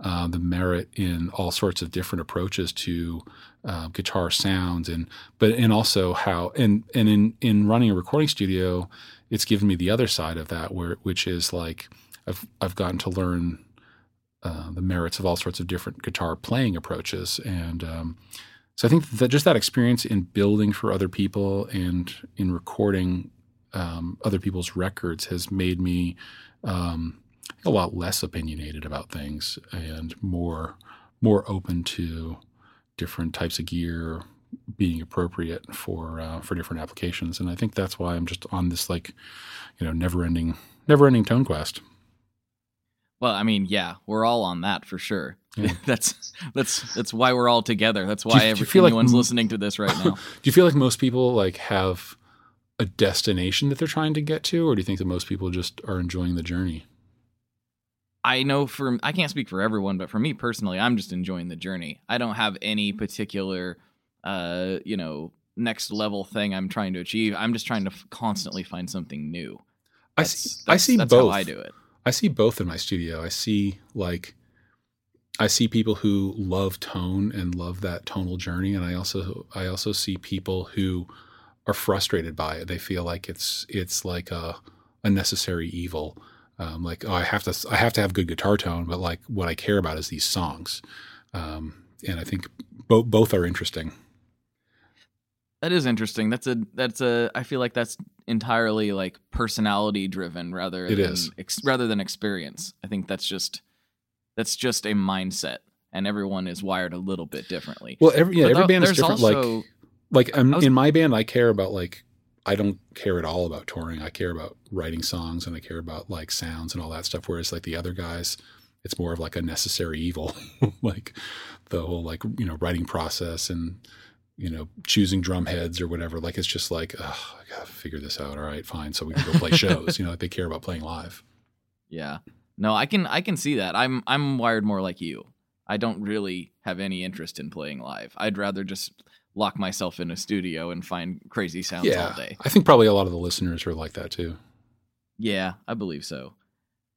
uh, the merit in all sorts of different approaches to uh, guitar sounds, and but and also how and and in in running a recording studio, it's given me the other side of that, where which is like I've I've gotten to learn uh, the merits of all sorts of different guitar playing approaches, and um, so I think that just that experience in building for other people and in recording um, other people's records has made me um, a lot less opinionated about things and more more open to different types of gear being appropriate for uh, for different applications. And I think that's why I'm just on this like you know never ending never ending tone quest. Well, I mean, yeah, we're all on that for sure. Yeah. <laughs> that's that's that's why we're all together. That's why you, every, everyone's like, listening to this right now. <laughs> do you feel like most people like have a destination that they're trying to get to, or do you think that most people just are enjoying the journey? I know for I can't speak for everyone, but for me personally, I'm just enjoying the journey. I don't have any particular, uh, you know, next level thing I'm trying to achieve. I'm just trying to f- constantly find something new. That's, I see. I see that's both. How I do it. I see both in my studio. I see like, I see people who love tone and love that tonal journey, and I also I also see people who are frustrated by it. They feel like it's it's like a, a necessary evil. Um, like oh, I have to I have to have good guitar tone, but like what I care about is these songs. Um, and I think both both are interesting. That is interesting. That's a that's a I feel like that's entirely like personality driven rather it than ex, rather than experience. I think that's just that's just a mindset and everyone is wired a little bit differently. Well, every yeah, but every band is different also, like um, like was, in my band I care about like I don't care at all about touring. I care about writing songs and I care about like sounds and all that stuff. Whereas like the other guys, it's more of like a necessary evil, <laughs> like the whole like you know writing process and you know choosing drum heads or whatever. Like it's just like oh, I gotta figure this out. All right, fine. So we can go play shows. you know, like they care about playing live. Yeah. No, I can I can see that. I'm I'm wired more like you. I don't really have any interest in playing live. I'd rather just lock myself in a studio and find crazy sounds yeah, all day. I think probably a lot of the listeners are like that too. Yeah, I believe so.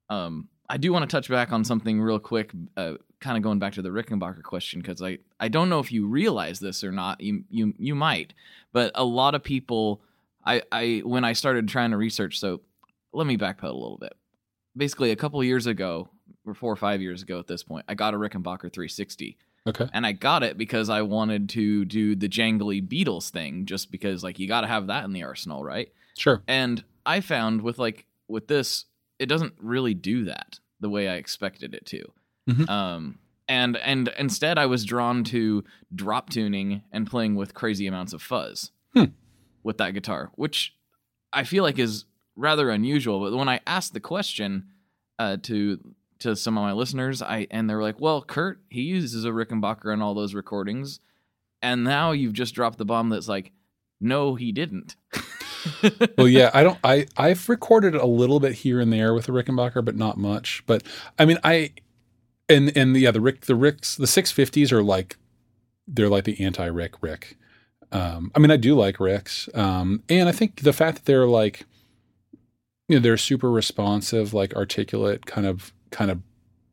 Um, I do want to touch back on something real quick, uh, kind of going back to the Rickenbacker question because I, I don't know if you realize this or not. You you you might, but a lot of people, I I when I started trying to research, so let me backpedal a little bit. Basically, a couple years ago, or four or five years ago at this point, I got a Rickenbacker 360 Okay. And I got it because I wanted to do the jangly Beatles thing, just because like you got to have that in the arsenal, right? Sure. And I found with like with this, it doesn't really do that the way I expected it to. Mm-hmm. Um, and and instead, I was drawn to drop tuning and playing with crazy amounts of fuzz hmm. with that guitar, which I feel like is rather unusual. But when I asked the question uh, to to some of my listeners, I and they're like, "Well, Kurt, he uses a Rickenbacker in all those recordings," and now you've just dropped the bomb that's like, "No, he didn't." <laughs> well, yeah, I don't. I I've recorded a little bit here and there with a Rickenbacker, but not much. But I mean, I and and yeah, the Rick the Ricks the six fifties are like they're like the anti Rick Rick. Um, I mean, I do like Ricks, um, and I think the fact that they're like, you know, they're super responsive, like articulate, kind of kind of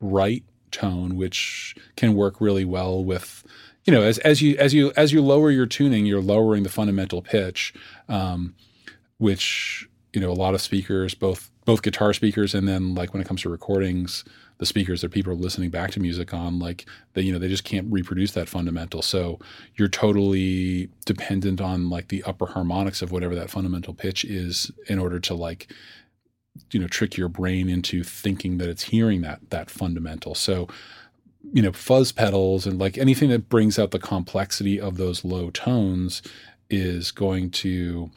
bright tone, which can work really well with you know as as you as you as you lower your tuning, you're lowering the fundamental pitch, um, which you know a lot of speakers, both both guitar speakers and then like when it comes to recordings, the speakers that people are listening back to music on, like they you know they just can't reproduce that fundamental. So you're totally dependent on like the upper harmonics of whatever that fundamental pitch is in order to like you know trick your brain into thinking that it's hearing that that fundamental so you know fuzz pedals and like anything that brings out the complexity of those low tones is going to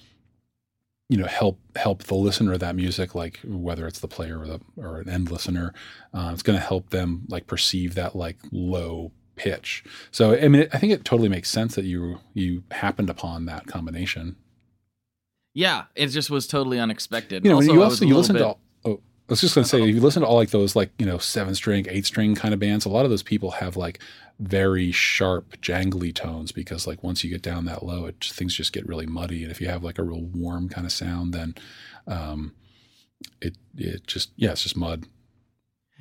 you know help help the listener of that music like whether it's the player or the or an end listener uh, it's going to help them like perceive that like low pitch so i mean i think it totally makes sense that you you happened upon that combination yeah, it just was totally unexpected. You know, also, you also you listen bit... to. All, oh, I was just going to say, if you listen to all like those like you know seven string, eight string kind of bands, a lot of those people have like very sharp, jangly tones because like once you get down that low, it things just get really muddy. And if you have like a real warm kind of sound, then um, it it just yeah, it's just mud.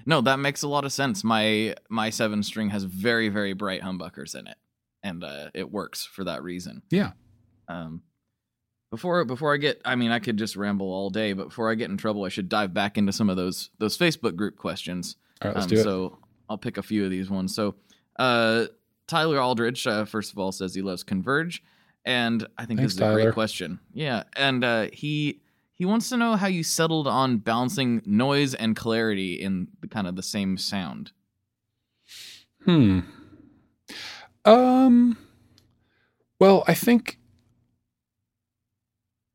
No, that makes a lot of sense. My my seven string has very very bright humbuckers in it, and uh, it works for that reason. Yeah. Um, before before I get, I mean, I could just ramble all day, but before I get in trouble, I should dive back into some of those those Facebook group questions. All right, let's Um, do it. so I'll pick a few of these ones. So uh, Tyler Aldrich, uh, first of all, says he loves Converge, and I think Thanks, this is a great question. Yeah, and uh, he he wants to know how you settled on balancing noise and clarity in the, kind of the same sound. Hmm. Um. Well, I think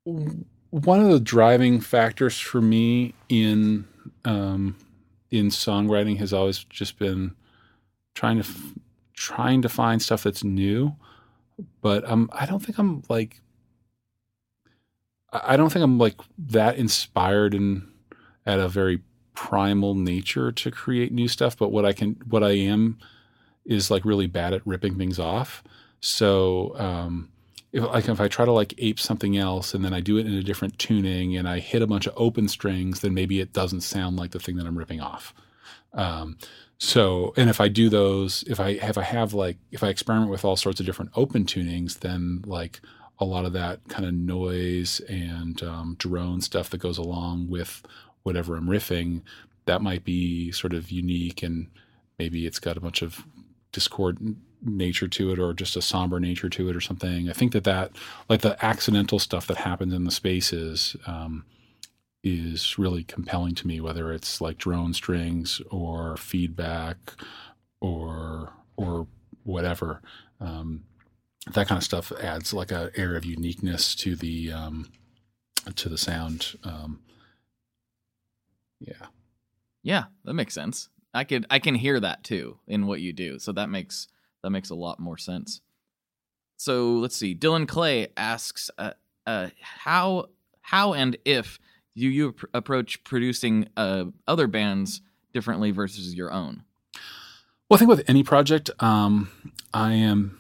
one of the driving factors for me in um, in songwriting has always just been trying to f- trying to find stuff that's new. But um, I don't think I'm like I don't think I'm like that inspired and at a very primal nature to create new stuff. But what I can, what I am, is like really bad at ripping things off. So um, if like if I try to like ape something else and then I do it in a different tuning and I hit a bunch of open strings, then maybe it doesn't sound like the thing that I'm ripping off. Um, so and if I do those, if I if I have like if I experiment with all sorts of different open tunings, then like a lot of that kind of noise and um, drone stuff that goes along with whatever I'm riffing, that might be sort of unique and maybe it's got a bunch of discord nature to it or just a somber nature to it or something. I think that that like the accidental stuff that happens in the spaces um, is really compelling to me, whether it's like drone strings or feedback or or whatever. Um, that kind of stuff adds like a air of uniqueness to the um, to the sound. Um, yeah. Yeah, that makes sense. I could I can hear that too in what you do. So that makes that makes a lot more sense. So let's see. Dylan Clay asks uh, uh, how how and if you you approach producing uh, other bands differently versus your own. Well, I think with any project, um, I am,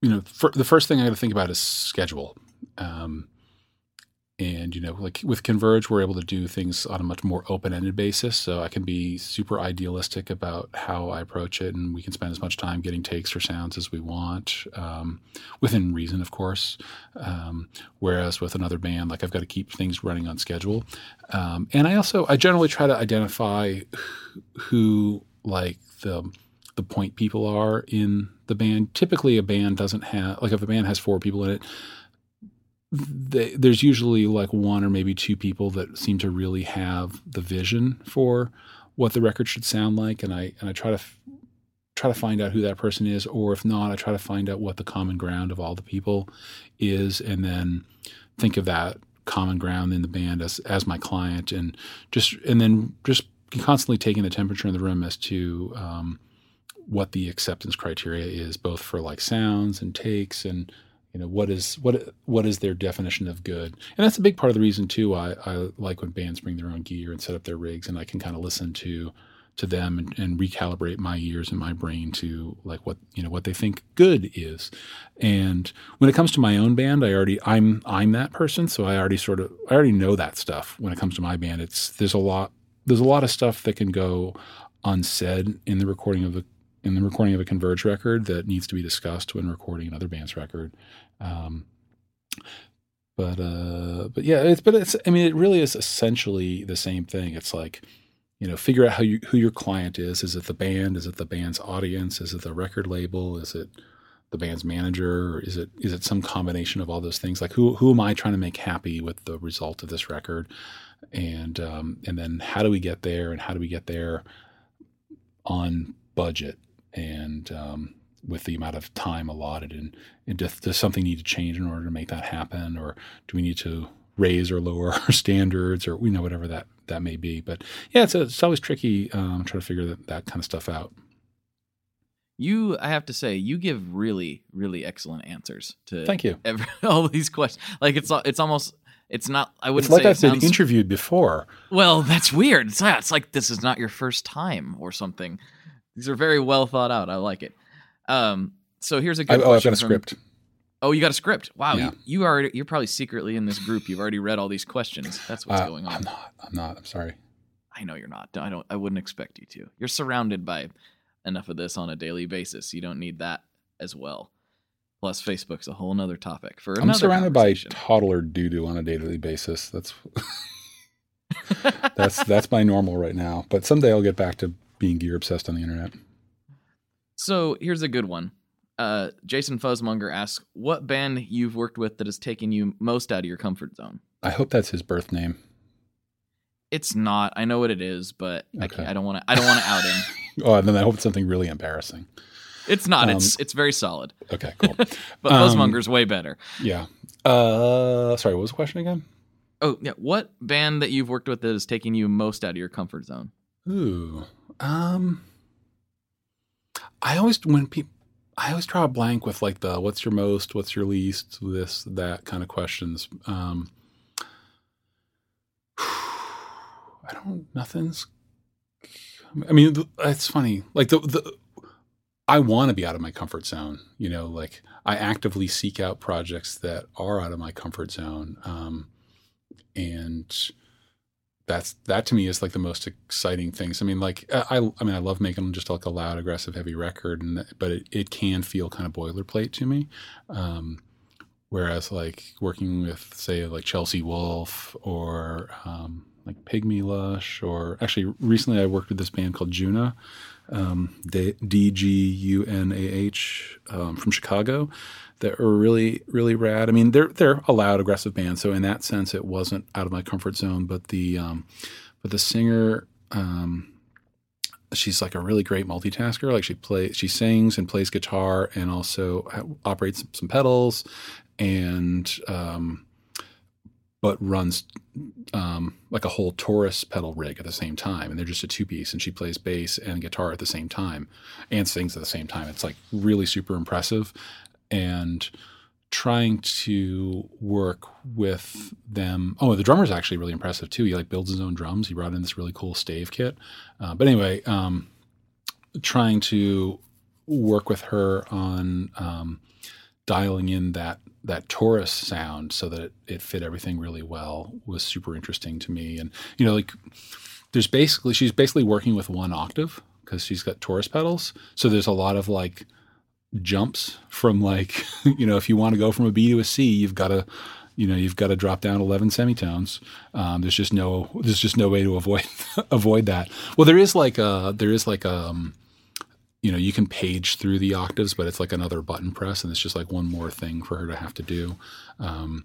you know, the first thing I got to think about is schedule. Um, and, you know, like with Converge, we're able to do things on a much more open ended basis. So I can be super idealistic about how I approach it, and we can spend as much time getting takes or sounds as we want, um, within reason, of course. Um, whereas with another band, like I've got to keep things running on schedule. Um, and I also, I generally try to identify who like the the point people are in the band. Typically, a band doesn't have like if a band has four people in it, they, there's usually like one or maybe two people that seem to really have the vision for what the record should sound like, and I and I try to f- try to find out who that person is, or if not, I try to find out what the common ground of all the people is, and then think of that common ground in the band as as my client, and just and then just constantly taking the temperature in the room as to um, what the acceptance criteria is, both for like sounds and takes, and you know what is what what is their definition of good, and that's a big part of the reason too. I, I like when bands bring their own gear and set up their rigs, and I can kind of listen to to them and, and recalibrate my ears and my brain to like what you know what they think good is. And when it comes to my own band, I already I'm I'm that person, so I already sort of I already know that stuff. When it comes to my band, it's there's a lot there's a lot of stuff that can go unsaid in the recording of the in the recording of a Converge record that needs to be discussed when recording another band's record. Um, but uh, but yeah, it's but it's I mean it really is essentially the same thing. It's like you know figure out how you who your client is. Is it the band? Is it the band's audience? Is it the record label? Is it the band's manager? Or is it is it some combination of all those things? Like who who am I trying to make happy with the result of this record? And um, and then how do we get there? And how do we get there on budget? And um, with the amount of time allotted and, and does, does something need to change in order to make that happen or do we need to raise or lower <laughs> our standards or we know whatever that that may be but yeah it's, it's always tricky um, trying to figure that, that kind of stuff out You, I have to say, you give really, really excellent answers to thank you every, <laughs> all these questions. Like it's it's almost it's not. I wouldn't like say i've been sounds interviewed before Well, that's weird. It's, yeah, it's like this is not your first time or something. These are very well thought out. I like it. Um, so here's a good oh i've got a from- script Oh, you got a script. Wow, Yeah. you, you already you're probably secretly in this group. You've already read all these questions. That's what's Uh, going on. I'm not. I'm not. I'm sorry. I know you're not. I don't. I wouldn't expect you to. You're surrounded by enough of this on a daily basis. You don't need that as well. Plus, Facebook's a whole nother topic for I'm surrounded by toddler doo doo on a daily basis. That's <laughs> <laughs> that's that's my normal right now. But someday I'll get back to being gear obsessed on the internet. so here's a good one. Uh, Jason Fuzzmonger asks, "What band you've worked with that has taken you most out of your comfort zone?" I hope that's his birth name. It's not. I know what it is, but I, Okay. I don't want to. I don't want to out him. <laughs> Oh, and then I hope it's something really embarrassing. It's not. Um, it's it's very solid. Okay, cool. <laughs> But um, Fuzzmonger's way better. yeah. Uh, sorry. What was the question again? Oh yeah. What band that you've worked with that has taken you most out of your comfort zone? Ooh. Um. I always when people. I always draw a blank with like the what's your most, what's your least, this, that kind of questions. Um, <sighs> I don't. Nothing's. I mean, it's funny. Like the the. I want to be out of my comfort zone. You know, like I actively seek out projects that are out of my comfort zone, um, and that's that to me is like the most exciting things. I mean, like I, I mean, I love making just like a loud, aggressive, heavy record, and but it, it can feel kind of boilerplate to me. Um, whereas like working with say like Chelsea Wolfe or um, like Pygmy Lush, or actually recently I worked with this band called Djunah, um, D G U N A H um, from Chicago that are really really rad. I mean, they're they're a loud, aggressive band, so in that sense, it wasn't out of my comfort zone. But the um, but the singer, um, she's like a really great multitasker. Like she plays, she sings and plays guitar, and also operates some pedals, and um, but runs um, like a whole Taurus pedal rig at the same time, and they're just a two piece. And she plays bass and guitar at the same time, and sings at the same time. It's like really super impressive, and trying to work with them. Oh, the drummer's actually really impressive too. He like builds his own drums. He brought in this really cool stave kit. Uh, but anyway, um, trying to work with her on um, dialing in that that Taurus sound so that it, it fit everything really well was super interesting to me. And you know, like there's basically she's basically working with one octave because she's got Taurus pedals. So there's a lot of like jumps from like <laughs> you know if you want to go from a B to a C, you've got to you know you've got to drop down 11 semitones. Um, there's just no there's just no way to avoid <laughs> avoid that. Well, there is like a there is like a um, you know you can page through the octaves, but it's like another button press, and it's just like one more thing for her to have to do, um,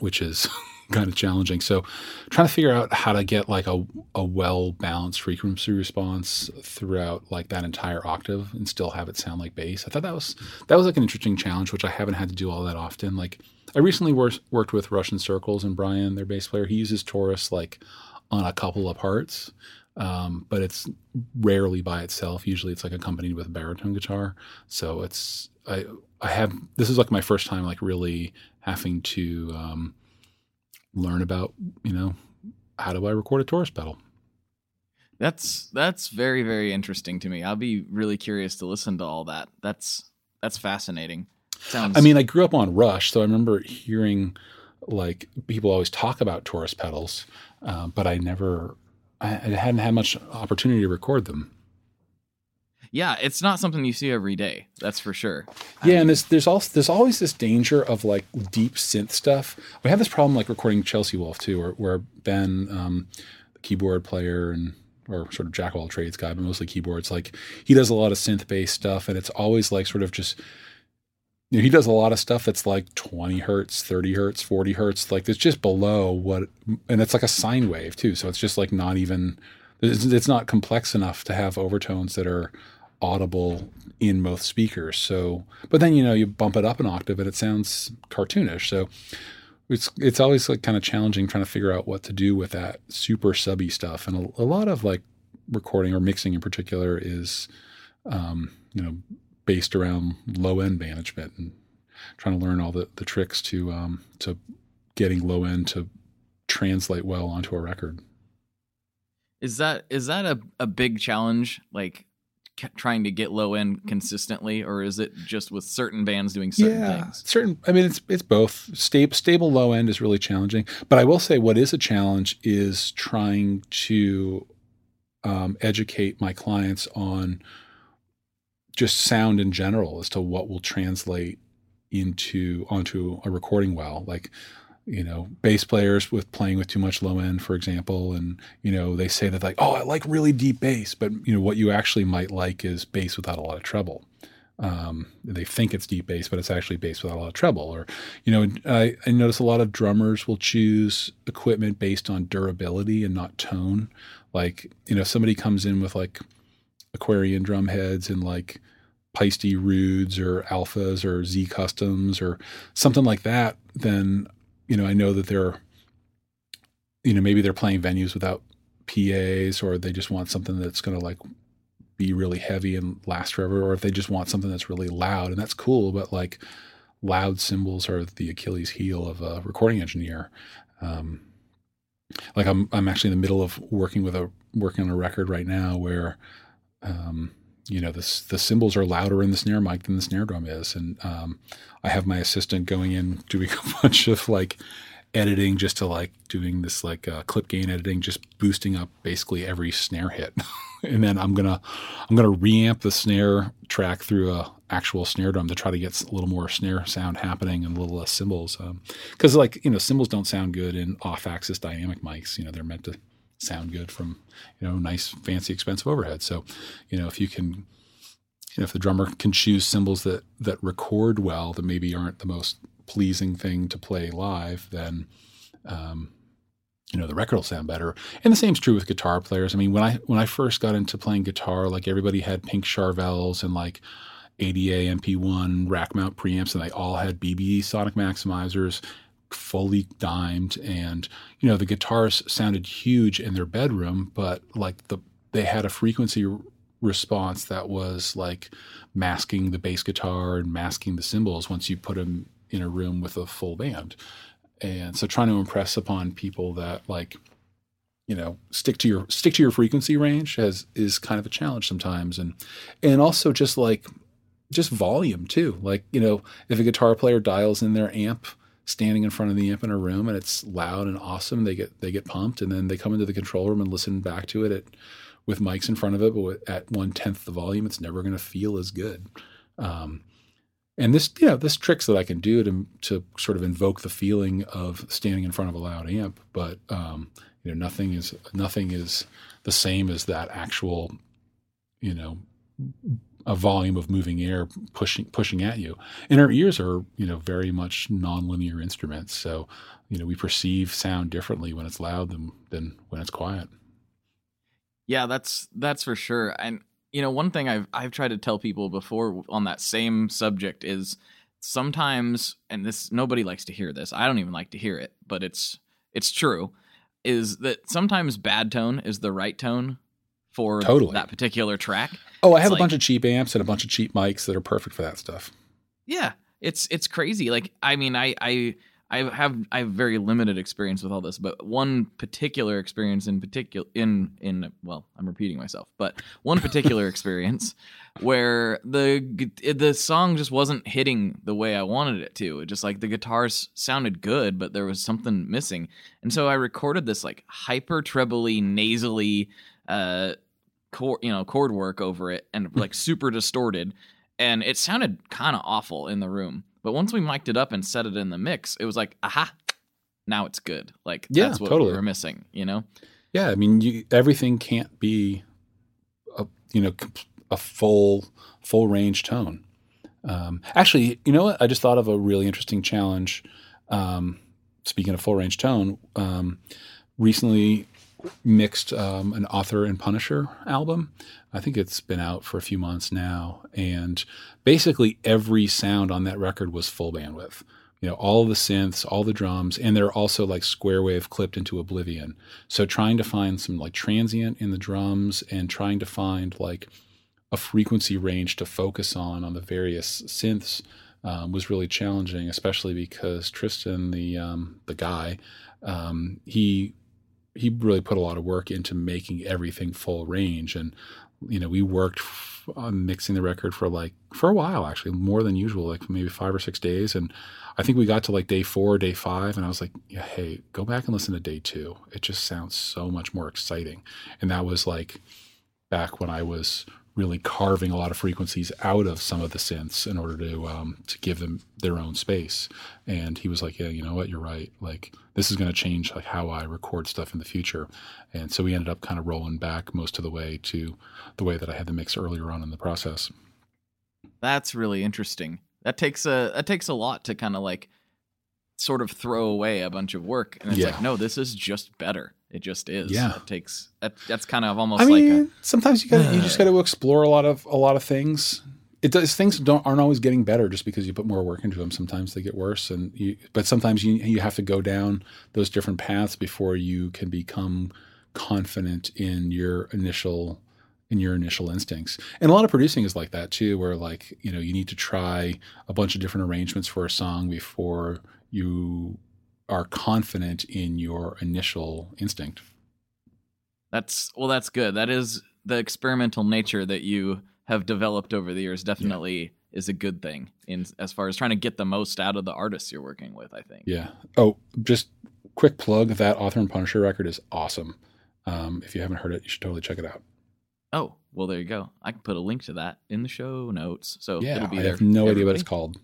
which is <laughs> kind of challenging. So trying to figure out how to get like a, a well balanced frequency response throughout like that entire octave and still have it sound like bass. I thought that was that was like an interesting challenge, which I haven't had to do all that often. Like I recently wor- worked with Russian Circles and Brian, their bass player. He uses Taurus like on a couple of parts. Um, but it's rarely by itself. Usually, it's like accompanied with baritone guitar. So it's I I have this is like my first time like really having to um, learn about you know how do I record a Taurus pedal. That's that's very very interesting to me. I'll be really curious to listen to all that. That's that's fascinating. Sounds. I mean, I grew up on Rush, so I remember hearing like people always talk about Taurus pedals, uh, but I never I, I hadn't had much opportunity to record them. yeah, it's not something you see every day. That's for sure. Yeah, and there's there's also there's always this danger of like deep synth stuff. We have this problem like recording Chelsea Wolfe too, where, where Ben, um, the keyboard player and or sort of jack of all trades guy, but mostly keyboards, like he does a lot of synth based stuff, and it's always like sort of just you know, he does a lot of stuff that's like 20 hertz, 30 hertz, 40 hertz, like it's just below what, and it's like a sine wave too. So it's just like not even, it's, it's not complex enough to have overtones that are audible in most speakers. So, but then you know you bump it up an octave and it sounds cartoonish. So it's it's always like kind of challenging trying to figure out what to do with that super subby stuff. And a, a lot of like recording or mixing in particular is, um, you know, based around low end management and trying to learn all the, the tricks to um, to getting low end to translate well onto a record. Is that is that a, a big challenge? Like trying to get low end consistently, or is it just with certain bands doing certain yeah, things? certain. I mean, it's it's both. Stable, stable low end is really challenging, but I will say what is a challenge is trying to um, educate my clients on just sound in general as to what will translate into onto a recording well. Like you know, bass players with playing with too much low end, for example, and you know they say that like, oh, I like really deep bass, but you know what you actually might like is bass without a lot of treble. Um, they think it's deep bass, but it's actually bass without a lot of treble. Or, you know, I, I notice a lot of drummers will choose equipment based on durability and not tone. Like, you know, somebody comes in with like Aquarian drum heads and like Paiste Rudes or Alphas or Z Customs or something like that, then you know, I know that they're, you know, maybe they're playing venues without PAs or they just want something that's going to like be really heavy and last forever, or if they just want something that's really loud and that's cool, but like loud cymbals are the Achilles heel of a recording engineer. Um, like I'm, I'm actually in the middle of working with a, working on a record right now where, um, you know, the, the cymbals are louder in the snare mic than the snare drum is. And um, I have my assistant going in <laughs> doing a bunch of like editing just to like doing this like uh, clip gain editing, just boosting up basically every snare hit. <laughs> and then I'm gonna I'm gonna reamp the snare track through a actual snare drum to try to get a little more snare sound happening and a little less cymbals. Because um, like you know cymbals don't sound good in off-axis dynamic mics. You know they're meant to sound good from you know nice fancy expensive overhead. So you know if you can you know, if the drummer can choose cymbals that that record well that maybe aren't the most pleasing thing to play live, then um, you know the record will sound better. And the same is true with guitar players. I mean, when I when I first got into playing guitar, like everybody had pink Charvels and like ADA MP1 rack mount preamps, and they all had BB sonic maximizers fully dimed and you know the guitars sounded huge in their bedroom but like the they had a frequency response that was like masking the bass guitar and masking the cymbals once you put them in a room with a full band. And so trying to impress upon people that like you know stick to your stick to your frequency range has is kind of a challenge sometimes and and also just like just volume too like you know if a guitar player dials in their amp standing in front of the amp in a room and it's loud and awesome they get they get pumped and then they come into the control room and listen back to it at with mics in front of it, but at one tenth the volume, it's never going to feel as good. Um, and this, you know, this tricks that I can do to to sort of invoke the feeling of standing in front of a loud amp, but um, you know, nothing is nothing is the same as that actual, you know, a volume of moving air pushing pushing at you. And our ears are, you know, very much nonlinear instruments, so you know, we perceive sound differently when it's loud than than when it's quiet. Yeah, that's that's for sure. And you know, one thing I've I've tried to tell people before on that same subject is sometimes and this nobody likes to hear this. I don't even like to hear it, but it's it's true is that sometimes bad tone is the right tone for totally. that particular track. Oh, I have it's a bunch of cheap amps and a bunch of cheap mics that are perfect for that stuff. Yeah, it's it's crazy. Like I mean, I I I have I have very limited experience with all this, but one particular experience in particular in in well, I'm repeating myself, but one particular <laughs> experience where the the song just wasn't hitting the way I wanted it to. It just like the guitars sounded good, but there was something missing, and so I recorded this like hyper trebly, nasally, uh, chord you know chord work over it, and <laughs> like super distorted, and it sounded kind of awful in the room but once we mic'd it up and set it in the mix, it was like, aha, now it's good. Like yeah, that's what totally. we were missing, you know? Yeah, I mean, you, everything can't be a you know a full full range tone. Um, actually, you know what? I just thought of a really interesting challenge. Um, speaking of full range tone, um, recently mixed um, an Author and Punisher album. I think it's been out for a few months now, and basically every sound on that record was full bandwidth. You know, all the synths, all the drums, and they're also like square wave clipped into oblivion. So trying to find some like transient in the drums and trying to find like a frequency range to focus on on the various synths um, was really challenging, especially because Tristan, the um, the guy, um, he he really put a lot of work into making everything full range and you know we worked on mixing the record for like for a while actually more than usual like maybe five or six days and i think we got to like day four day five and i was like hey go back and listen to day two it just sounds so much more exciting and that was like back when i was really carving a lot of frequencies out of some of the synths in order to um, to give them their own space. And he was like, "Yeah, you know what? You're right. Like this is going to change like how I record stuff in the future." And so we ended up kind of rolling back most of the way to the way that I had the mix earlier on in the process. That's really interesting. That takes a that takes a lot to kind of like sort of throw away a bunch of work and it's Yeah. like no this is just better it just is Yeah. it takes that, that's kind of almost I mean, like sometimes you got you just <sighs> got to explore a lot of a lot of things. It does things don't aren't always getting better just because you put more work into them. Sometimes they get worse, and you, but sometimes you you have to go down those different paths before you can become confident in your initial in your initial instincts. And a lot of producing is like that too, where like you know you need to try a bunch of different arrangements for a song before you are confident in your initial instinct. that's well that's good that is the experimental nature that you have developed over the years definitely is a good thing in as far as trying to get the most out of the artists you're working with i think Yeah. Oh, just quick plug that Author and Punisher record is awesome. Um, if you haven't heard it, you should totally check it out. oh well there you go i can put a link to that in the show notes so yeah, it'll be I there I have no for idea what it's called.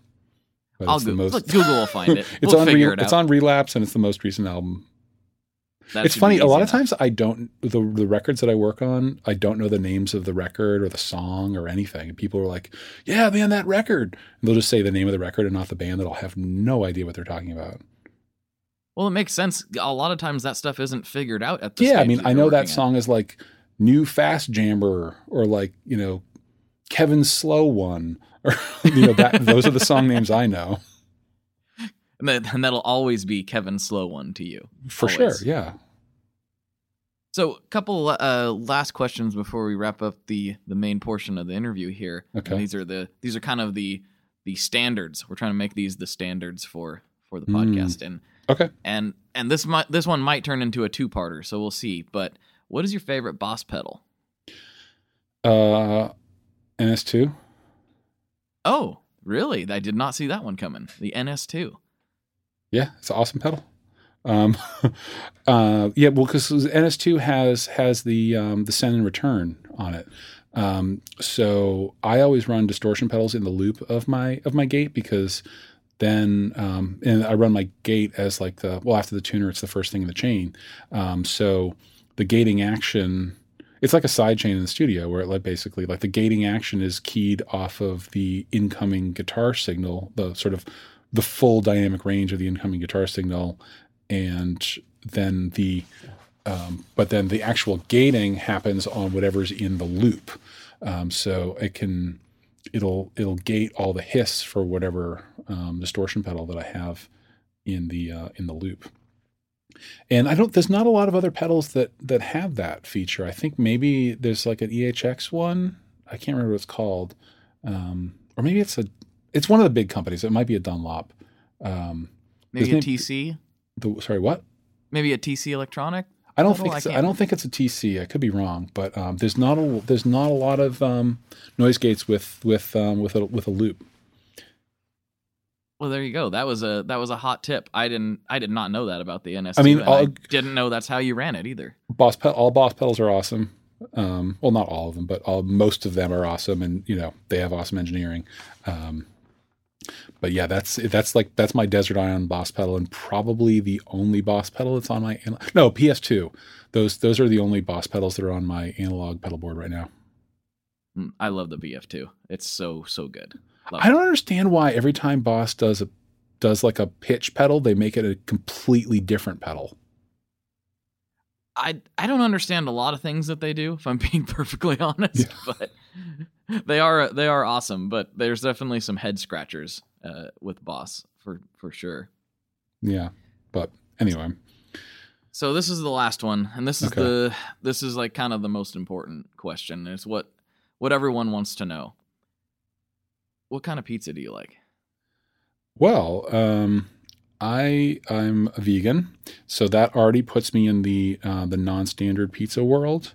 But I'll it's the go, most. look, Google will find <laughs> it. it's we'll on Re- it it's on Relapse and it's the most recent album. That it's funny. A lot easy of times I don't the the records that I work on. I don't know the names of the record or the song or anything. And people are like, "Yeah, man, that record." And they'll just say the name of the record and not the band. That I'll have no idea what they're talking about. Well, it makes sense. A lot of times that stuff isn't figured out at the yeah, I mean, I know that working at. song is like New Fast Jammer or like, you know, Kevin Slow One or, <laughs> you know, that, those are the song names I know and, that, and that'll always be Kevin Slow one to you. for Always. sure. Yeah. So, a couple uh, last questions before we wrap up the the main portion of the interview here. And Okay. these are the these are kind of the the standards. We're trying to make these the standards for for the Mm. podcast, and Okay. and and this might this one might turn into a two parter. So we'll see. But what is your favorite boss pedal? Uh, NS2. Oh, really? I did not see that one coming. The NS2. Yeah, it's an awesome pedal. Um, <laughs> uh, yeah, well, because NS2 has has the um, the send and return on it. Um, so I always run distortion pedals in the loop of my of my gate because then um, and I run my gate as like the well after the tuner it's the first thing in the chain. Um, so the gating action it's like a side chain in the studio where it like basically like the gating action is keyed off of the incoming guitar signal, the sort of the full dynamic range of the incoming guitar signal, and then the um, but then the actual gating happens on whatever's in the loop. Um, so it can it'll it'll gate all the hiss for whatever um, distortion pedal that I have in the uh, in the loop. And I don't. There's not a lot of other pedals that that have that feature. I think maybe there's like an EHX one. I can't remember what it's called, um, or maybe it's a. It's one of the big companies. It might be a Dunlop. Um, Maybe a TC. the, sorry, what? Maybe a TC Electronic. I don't think I it's, I, don't think it's a TC. I could be wrong, but um, there's not a there's not a lot of um, noise gates with with um, with a with a loop. Well, there you go. That was a that was a hot tip. I didn't I did not know that about the NS. I mean, and I didn't know that's how you ran it either. Boss pe- all boss pedals are awesome. Um, well, not all of them, but all most of them are awesome, and you know they have awesome engineering. Um, but yeah, that's that's like that's my Desert Ion boss pedal, and probably the only boss pedal that's on my anal- no PS2. Those those are the only boss pedals that are on my analog pedal board right now. Mm, I love the BF2. It's so so good. Love I don't understand why every time Boss does a does like a pitch pedal, they make it a completely different pedal. I I don't understand a lot of things that they do, if I'm <laughs> being perfectly honest. But they are they are awesome. But there's definitely some head scratchers uh, with Boss for for sure. Yeah, but anyway, So this is the last one, and this is Okay. the this is like kind of the most important question. It's what what everyone wants to know. What kind of pizza do you like? well, um, I I'm a vegan, so that already puts me in the uh, the non-standard pizza world.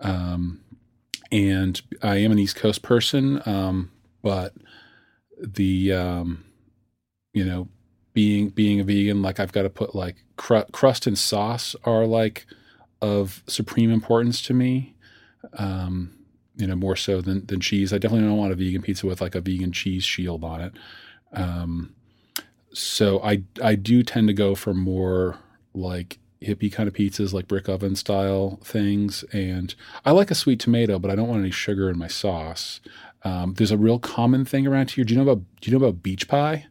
Um, and I am an East Coast person, um, but the um, you know being being a vegan, like I've got to put like cr- crust and sauce are like of supreme importance to me. Um, you know, more so than than cheese. I definitely don't want a vegan pizza with like a vegan cheese shield on it. Um, so I I do tend to go for more like hippie kind of pizzas, like brick oven style things, and I like a sweet tomato, but I don't want any sugar in my sauce. Um, there's a real common thing around here. Do you know about Do you know about beach pie?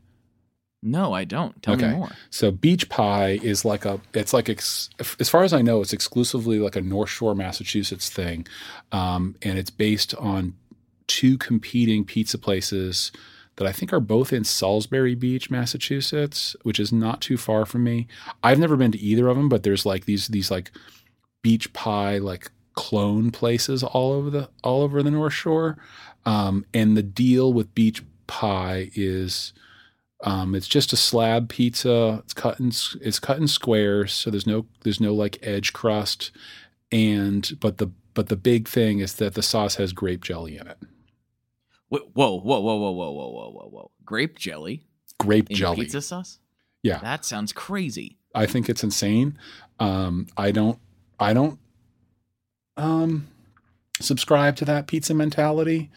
No, I don't. Tell Okay. me more. So beach pie is like a it's like ex, as far as I know, it's exclusively like a North Shore, Massachusetts thing, um, and it's based on two competing pizza places that I think are both in Salisbury Beach, Massachusetts, which is not too far from me. I've never been to either of them, but there's like these these like beach pie like clone places all over the all over the North Shore, um, and the deal with beach pie is. Um, it's just a slab pizza. It's cut in it's cut in squares, so there's no there's no like edge crust, and but the but the big thing is that the sauce has grape jelly in it. Wh- Whoa, whoa, whoa, whoa, whoa, whoa, whoa, whoa, whoa! Grape jelly Grape jelly. pizza sauce? Yeah. that sounds crazy. I think it's insane. Um, I don't I don't um, subscribe to that pizza mentality,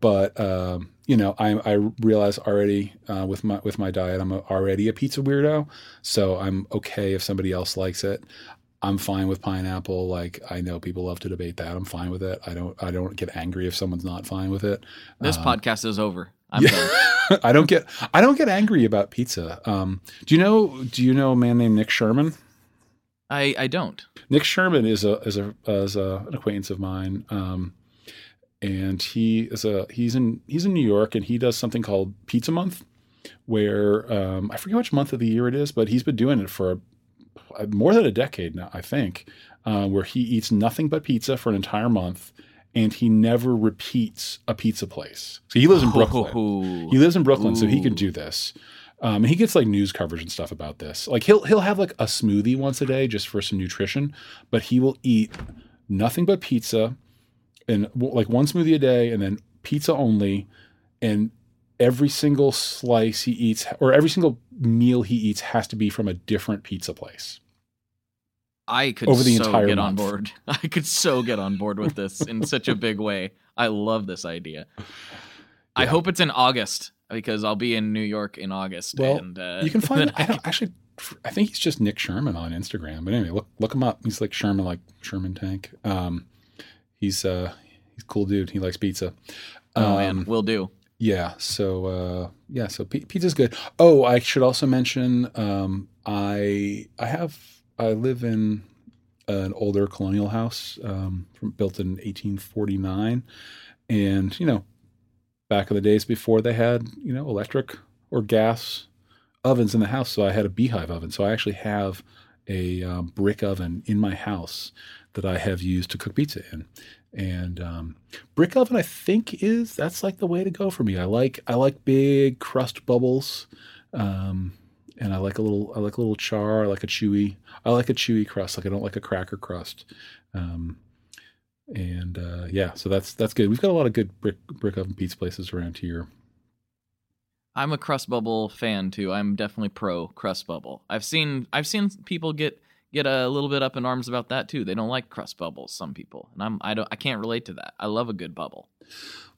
but um, you know I I realize already uh, with my with my diet I'm already a pizza weirdo, so I'm okay if somebody else likes it. I'm fine with pineapple. Like I know people love to debate that. I'm fine with it. I don't I don't get angry if someone's not fine with it. This Um, podcast is over. <laughs> I'm yeah. done. <laughs> I don't get I don't get angry about pizza. Um, do you know do you know a man named Nick Sherman? I I don't. Nick Sherman is a is a is a, an acquaintance of mine, um, and he is a he's in he's in New York, and he does something called Pizza Month, where um, I forget which month of the year it is, but he's been doing it for more than a decade now, I think, uh, where he eats nothing but pizza for an entire month, and he never repeats a pizza place. So he lives in Brooklyn. Ooh. He lives in Brooklyn, so he can do this. Um, he gets like news coverage and stuff about this. Like he'll he'll have like a smoothie once a day just for some nutrition, but he will eat nothing but pizza and like one smoothie a day, and then pizza only. And every single slice he eats, or every single meal he eats, has to be from a different pizza place. I could over the so entire get on board. <laughs> I could so get on board with this in such a big way. I love this idea. I hope it's in August because I'll be in New York in August. Well, and, uh, You can find. <laughs> I I don't, actually, I think he's just Nick Sherman on Instagram. But anyway, look look him up. He's like Sherman, like Sherman Tank. Um, he's uh he's a cool dude. He likes pizza. Oh man, Um, will do. Yeah. So uh, yeah. So pi- pizza's good. Oh, I should also mention. Um, I I have I live in an older colonial house um, from, built in 1849, and you know, back in the days before they had you know electric or gas ovens in the house, so I had a beehive oven. So I actually have a um, brick oven in my house that I have used to cook pizza in. And um, brick oven, I think is that's like the way to go for me. I like I like big crust bubbles, um, and I like a little I like a little char. I like a chewy I like a chewy crust. Like I don't like a cracker crust. Um, and uh, yeah, so that's that's good. We've got a lot of good brick brick oven pizza places around here. I'm a crust bubble fan too. I'm definitely pro crust bubble. I've seen I've seen people get get a little bit up in arms about that too. They don't like crust bubbles. Some people, and I'm I don't I can't relate to that. I love a good bubble.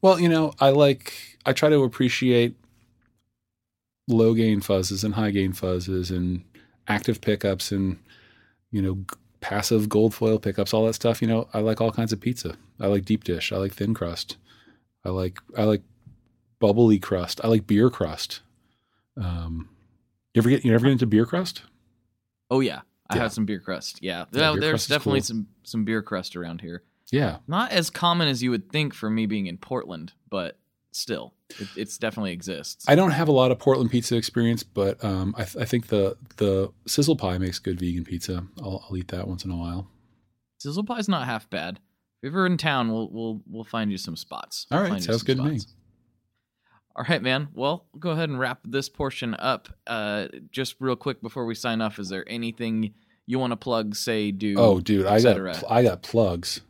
Well, you know, I like I try to appreciate low gain fuzzes and high gain fuzzes and active pickups and you know g- passive gold foil pickups, all that stuff. You know, I like all kinds of pizza. I like deep dish. I like thin crust. I like I like bubbly crust. I like beer crust. Um, you ever get you ever get into beer crust? Oh yeah, I Yeah. have some beer crust. Yeah, Yeah, beer there's crust definitely cool. some some beer crust around here. Yeah, Not as common as you would think for me being in Portland, but still, it it's definitely exists. I don't have a lot of Portland pizza experience, but um, I, th- I think the the sizzle pie makes good vegan pizza. I'll, I'll eat that once in a while. Sizzle pie's not half bad. If you're ever in town, we'll we'll we'll find you some spots. All We'll right, sounds some good to me. All right, man. Well, go ahead and wrap this portion up. Uh, just real quick before we sign off, is there anything you want to plug, say, do? Oh, dude, I got pl- I got plugs.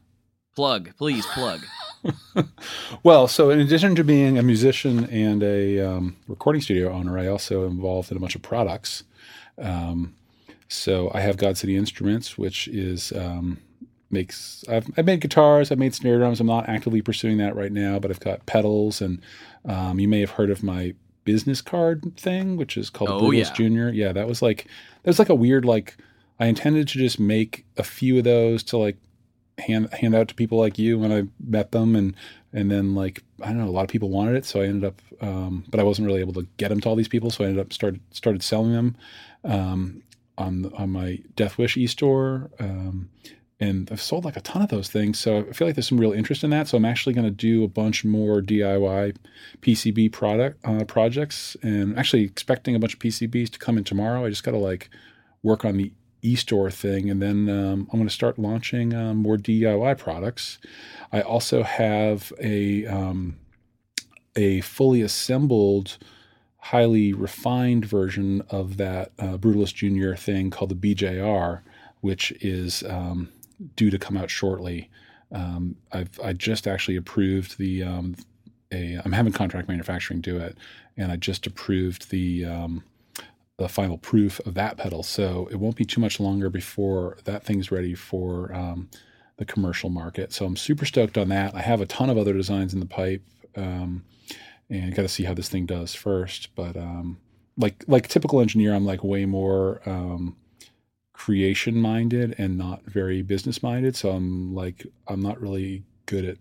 plug, please plug. <laughs> well, so in addition to being a musician and a um, recording studio owner, I also involved in a bunch of products. Um, so I have God City Instruments, which is um, makes I've, I've made guitars, I've made snare drums. I'm not actively pursuing that right now, but I've got pedals, and um, you may have heard of my business card thing, which is called Oh, Brutus yeah. Junior. Yeah, that was like that was like a weird like I intended to just make a few of those to like hand hand out to people like you when I met them and and then like I don't know a lot of people wanted it so I ended up um, but I wasn't really able to get them to all these people so I ended up started started selling them um, on on my Deathwish e-store um, and I've sold like a ton of those things so I feel like there's some real interest in that so I'm actually going to do a bunch more DIY PCB product uh, projects and actually expecting a bunch of PCBs to come in tomorrow I just got to like work on the e-store thing and then um, i'm going to start launching um, more diy products. I also have a um, a fully assembled highly refined version of that uh, brutalist junior thing called the bjr which is um, due to come out shortly. Um, I've, i just actually approved the um, a, i'm having contract manufacturing do it and i just approved the the final proof of that pedal. So it won't be too much longer before that thing's ready for um, the commercial market. So I'm super stoked on that. I have a ton of other designs in the pipe, um, and got to see how this thing does first. But um, like like typical engineer, I'm like way more um, creation minded and not very business minded. So I'm like I'm not really good at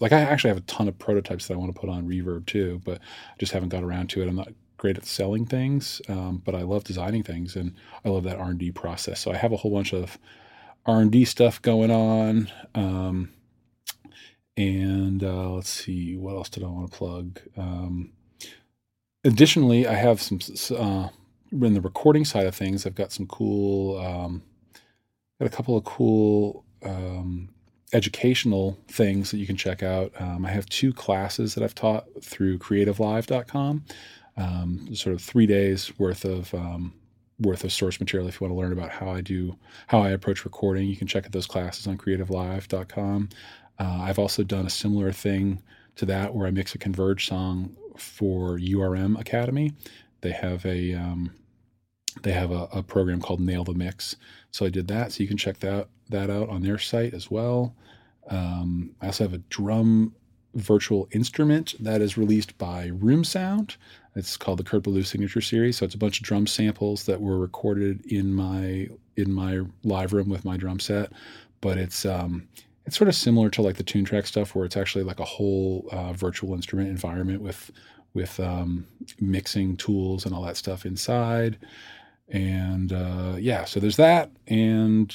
like I actually have a ton of prototypes that I want to put on Reverb too, but I just haven't got around to it. I'm not great at selling things, um, but I love designing things and I love that R and D process. So I have a whole bunch of R and D stuff going on. Um, and uh, let's see, what else did I want to plug? Um, additionally, I have some uh, in the recording side of things. I've got some cool, um, got a couple of cool um, educational things that you can check out. Um, I have two classes that I've taught through CreativeLive.com um, sort of three days worth of um, worth of source material. If you want to learn about how I do how I approach recording, you can check out those classes on CreativeLive.com. Uh, I've also done a similar thing to that where I mix a Converge song for URM Academy. They have a um, they have a, a program called Nail the Mix, so I did that. So you can check that that out on their site as well. Um, I also have a drum virtual instrument that is released by Room Sound. It's called the Kurt Ballou Signature Series. So it's a bunch of drum samples that were recorded in my in my live room with my drum set. But it's um, it's sort of similar to like the Toontrack stuff, where it's actually like a whole uh, virtual instrument environment with with um, mixing tools and all that stuff inside. And uh, yeah, so there's that. And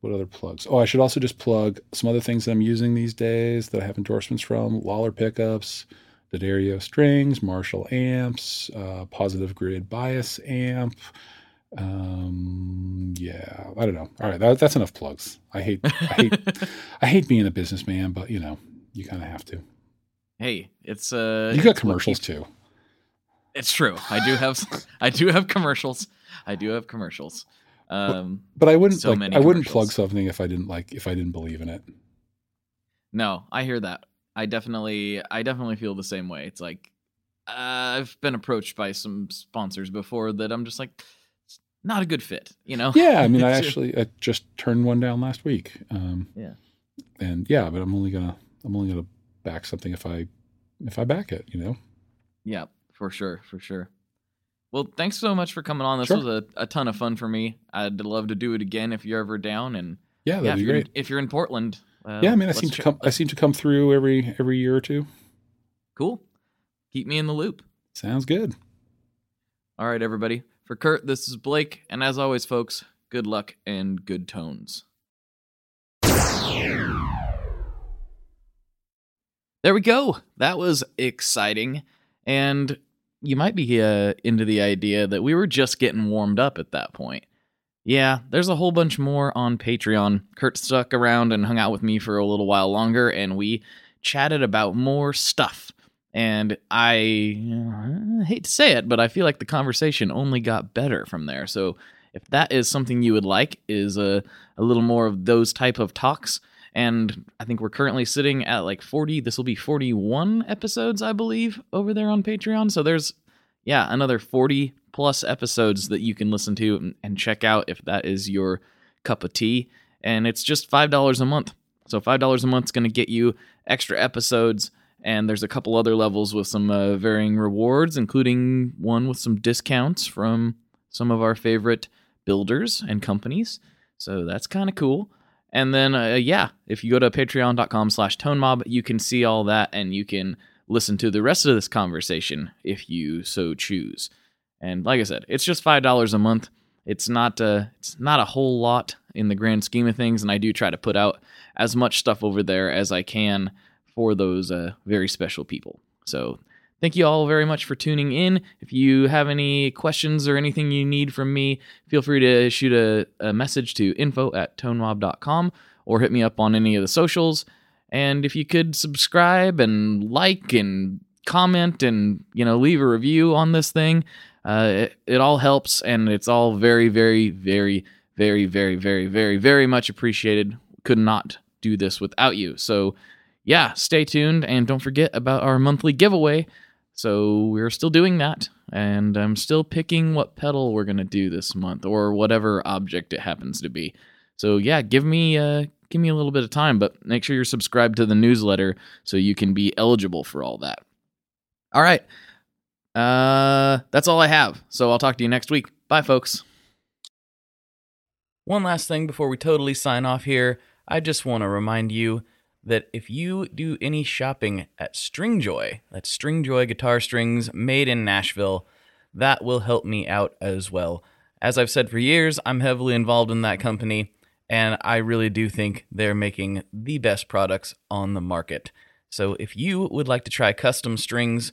what other plugs? Oh, I should also just plug some other things that I'm using these days that I have endorsements from Lollar pickups, D'Addario strings, Marshall amps, uh, positive grid bias amp. Um, yeah, I don't know. All right, that, that's enough plugs. I hate, I hate, <laughs> I hate being a businessman, but you know, you kind of have to. hey, it's uh, You got it's commercials too. It's true. I do have <laughs> I do have commercials. I do have commercials. Um, But I wouldn't So like. many I wouldn't plug something if I didn't like. If I didn't believe in it. no, I hear that. I definitely I definitely feel the same way. It's like uh, I've been approached by some sponsors before that I'm just like it's not a good fit, you know? Yeah, I mean, I <laughs> actually I just turned one down last week. Um, Yeah. And yeah, but I'm only gonna I'm only gonna back something if I if I back it. You know. Yeah, for sure, for sure. Well, thanks so much for coming on. This Sure. was a, a ton of fun for me. I'd love to do it again if you're ever down. And Yeah, that'd yeah, if be you're, great. if you're in Portland, yeah, I mean, I seem to come. I seem to come through every every year or two. Cool. Keep me in the loop. Sounds good. All right, everybody. For Kurt, this is Blake, and as always, folks, good luck and good tones. There we go. That was exciting. And you might be uh, into the idea that we were just getting warmed up at that point. Yeah, there's a whole bunch more on Patreon. Kurt stuck around and hung out with me for a little while longer, and we chatted about more stuff. And I, uh, hate to say it, but I feel like the conversation only got better from there. So if that is something you would like, is a, a little more of those type of talks. And I think we're currently sitting at like 40, this will be 41 episodes, I believe, over there on Patreon. So there's, yeah, another 40 plus episodes that you can listen to and check out if that is your cup of tea. And it's just $5 a month. So $5 a month is going to get you extra episodes. And there's a couple other levels with some uh, varying rewards, including one with some discounts from some of our favorite builders and companies. So that's kind of cool. And then, uh, yeah, if you go to patreon.com slash tonemob, you can see all that and you can listen to the rest of this conversation if you so choose. And like I said, it's just $5 a month. It's not, uh, it's not a whole lot in the grand scheme of things. And I do try to put out as much stuff over there as I can for those uh, very special people. So Thank you all very much for tuning in. If you have any questions or anything you need from me, feel free to shoot a, a message to info at tonemob.com or hit me up on any of the socials. And if you could subscribe and like and comment and you know leave a review on this thing, uh, it, it all helps and it's all very, very, very, very, very, very, very, very much appreciated. Could not do this without you. So yeah, stay tuned and don't forget about our monthly giveaway. So we're still doing that, and I'm still picking what pedal we're gonna do this month, or whatever object it happens to be. So yeah, give me uh, give me a little bit of time, but make sure you're subscribed to the newsletter so you can be eligible for all that. All right, uh, that's all I have. So I'll talk to you next week. Bye, folks. One last thing before we totally sign off here, I just want to remind you that if you do any shopping at Stringjoy, that's Stringjoy guitar strings made in Nashville, that will help me out as well. As I've said for years, I'm heavily involved in that company, and I really do think they're making the best products on the market. So if you would like to try custom strings,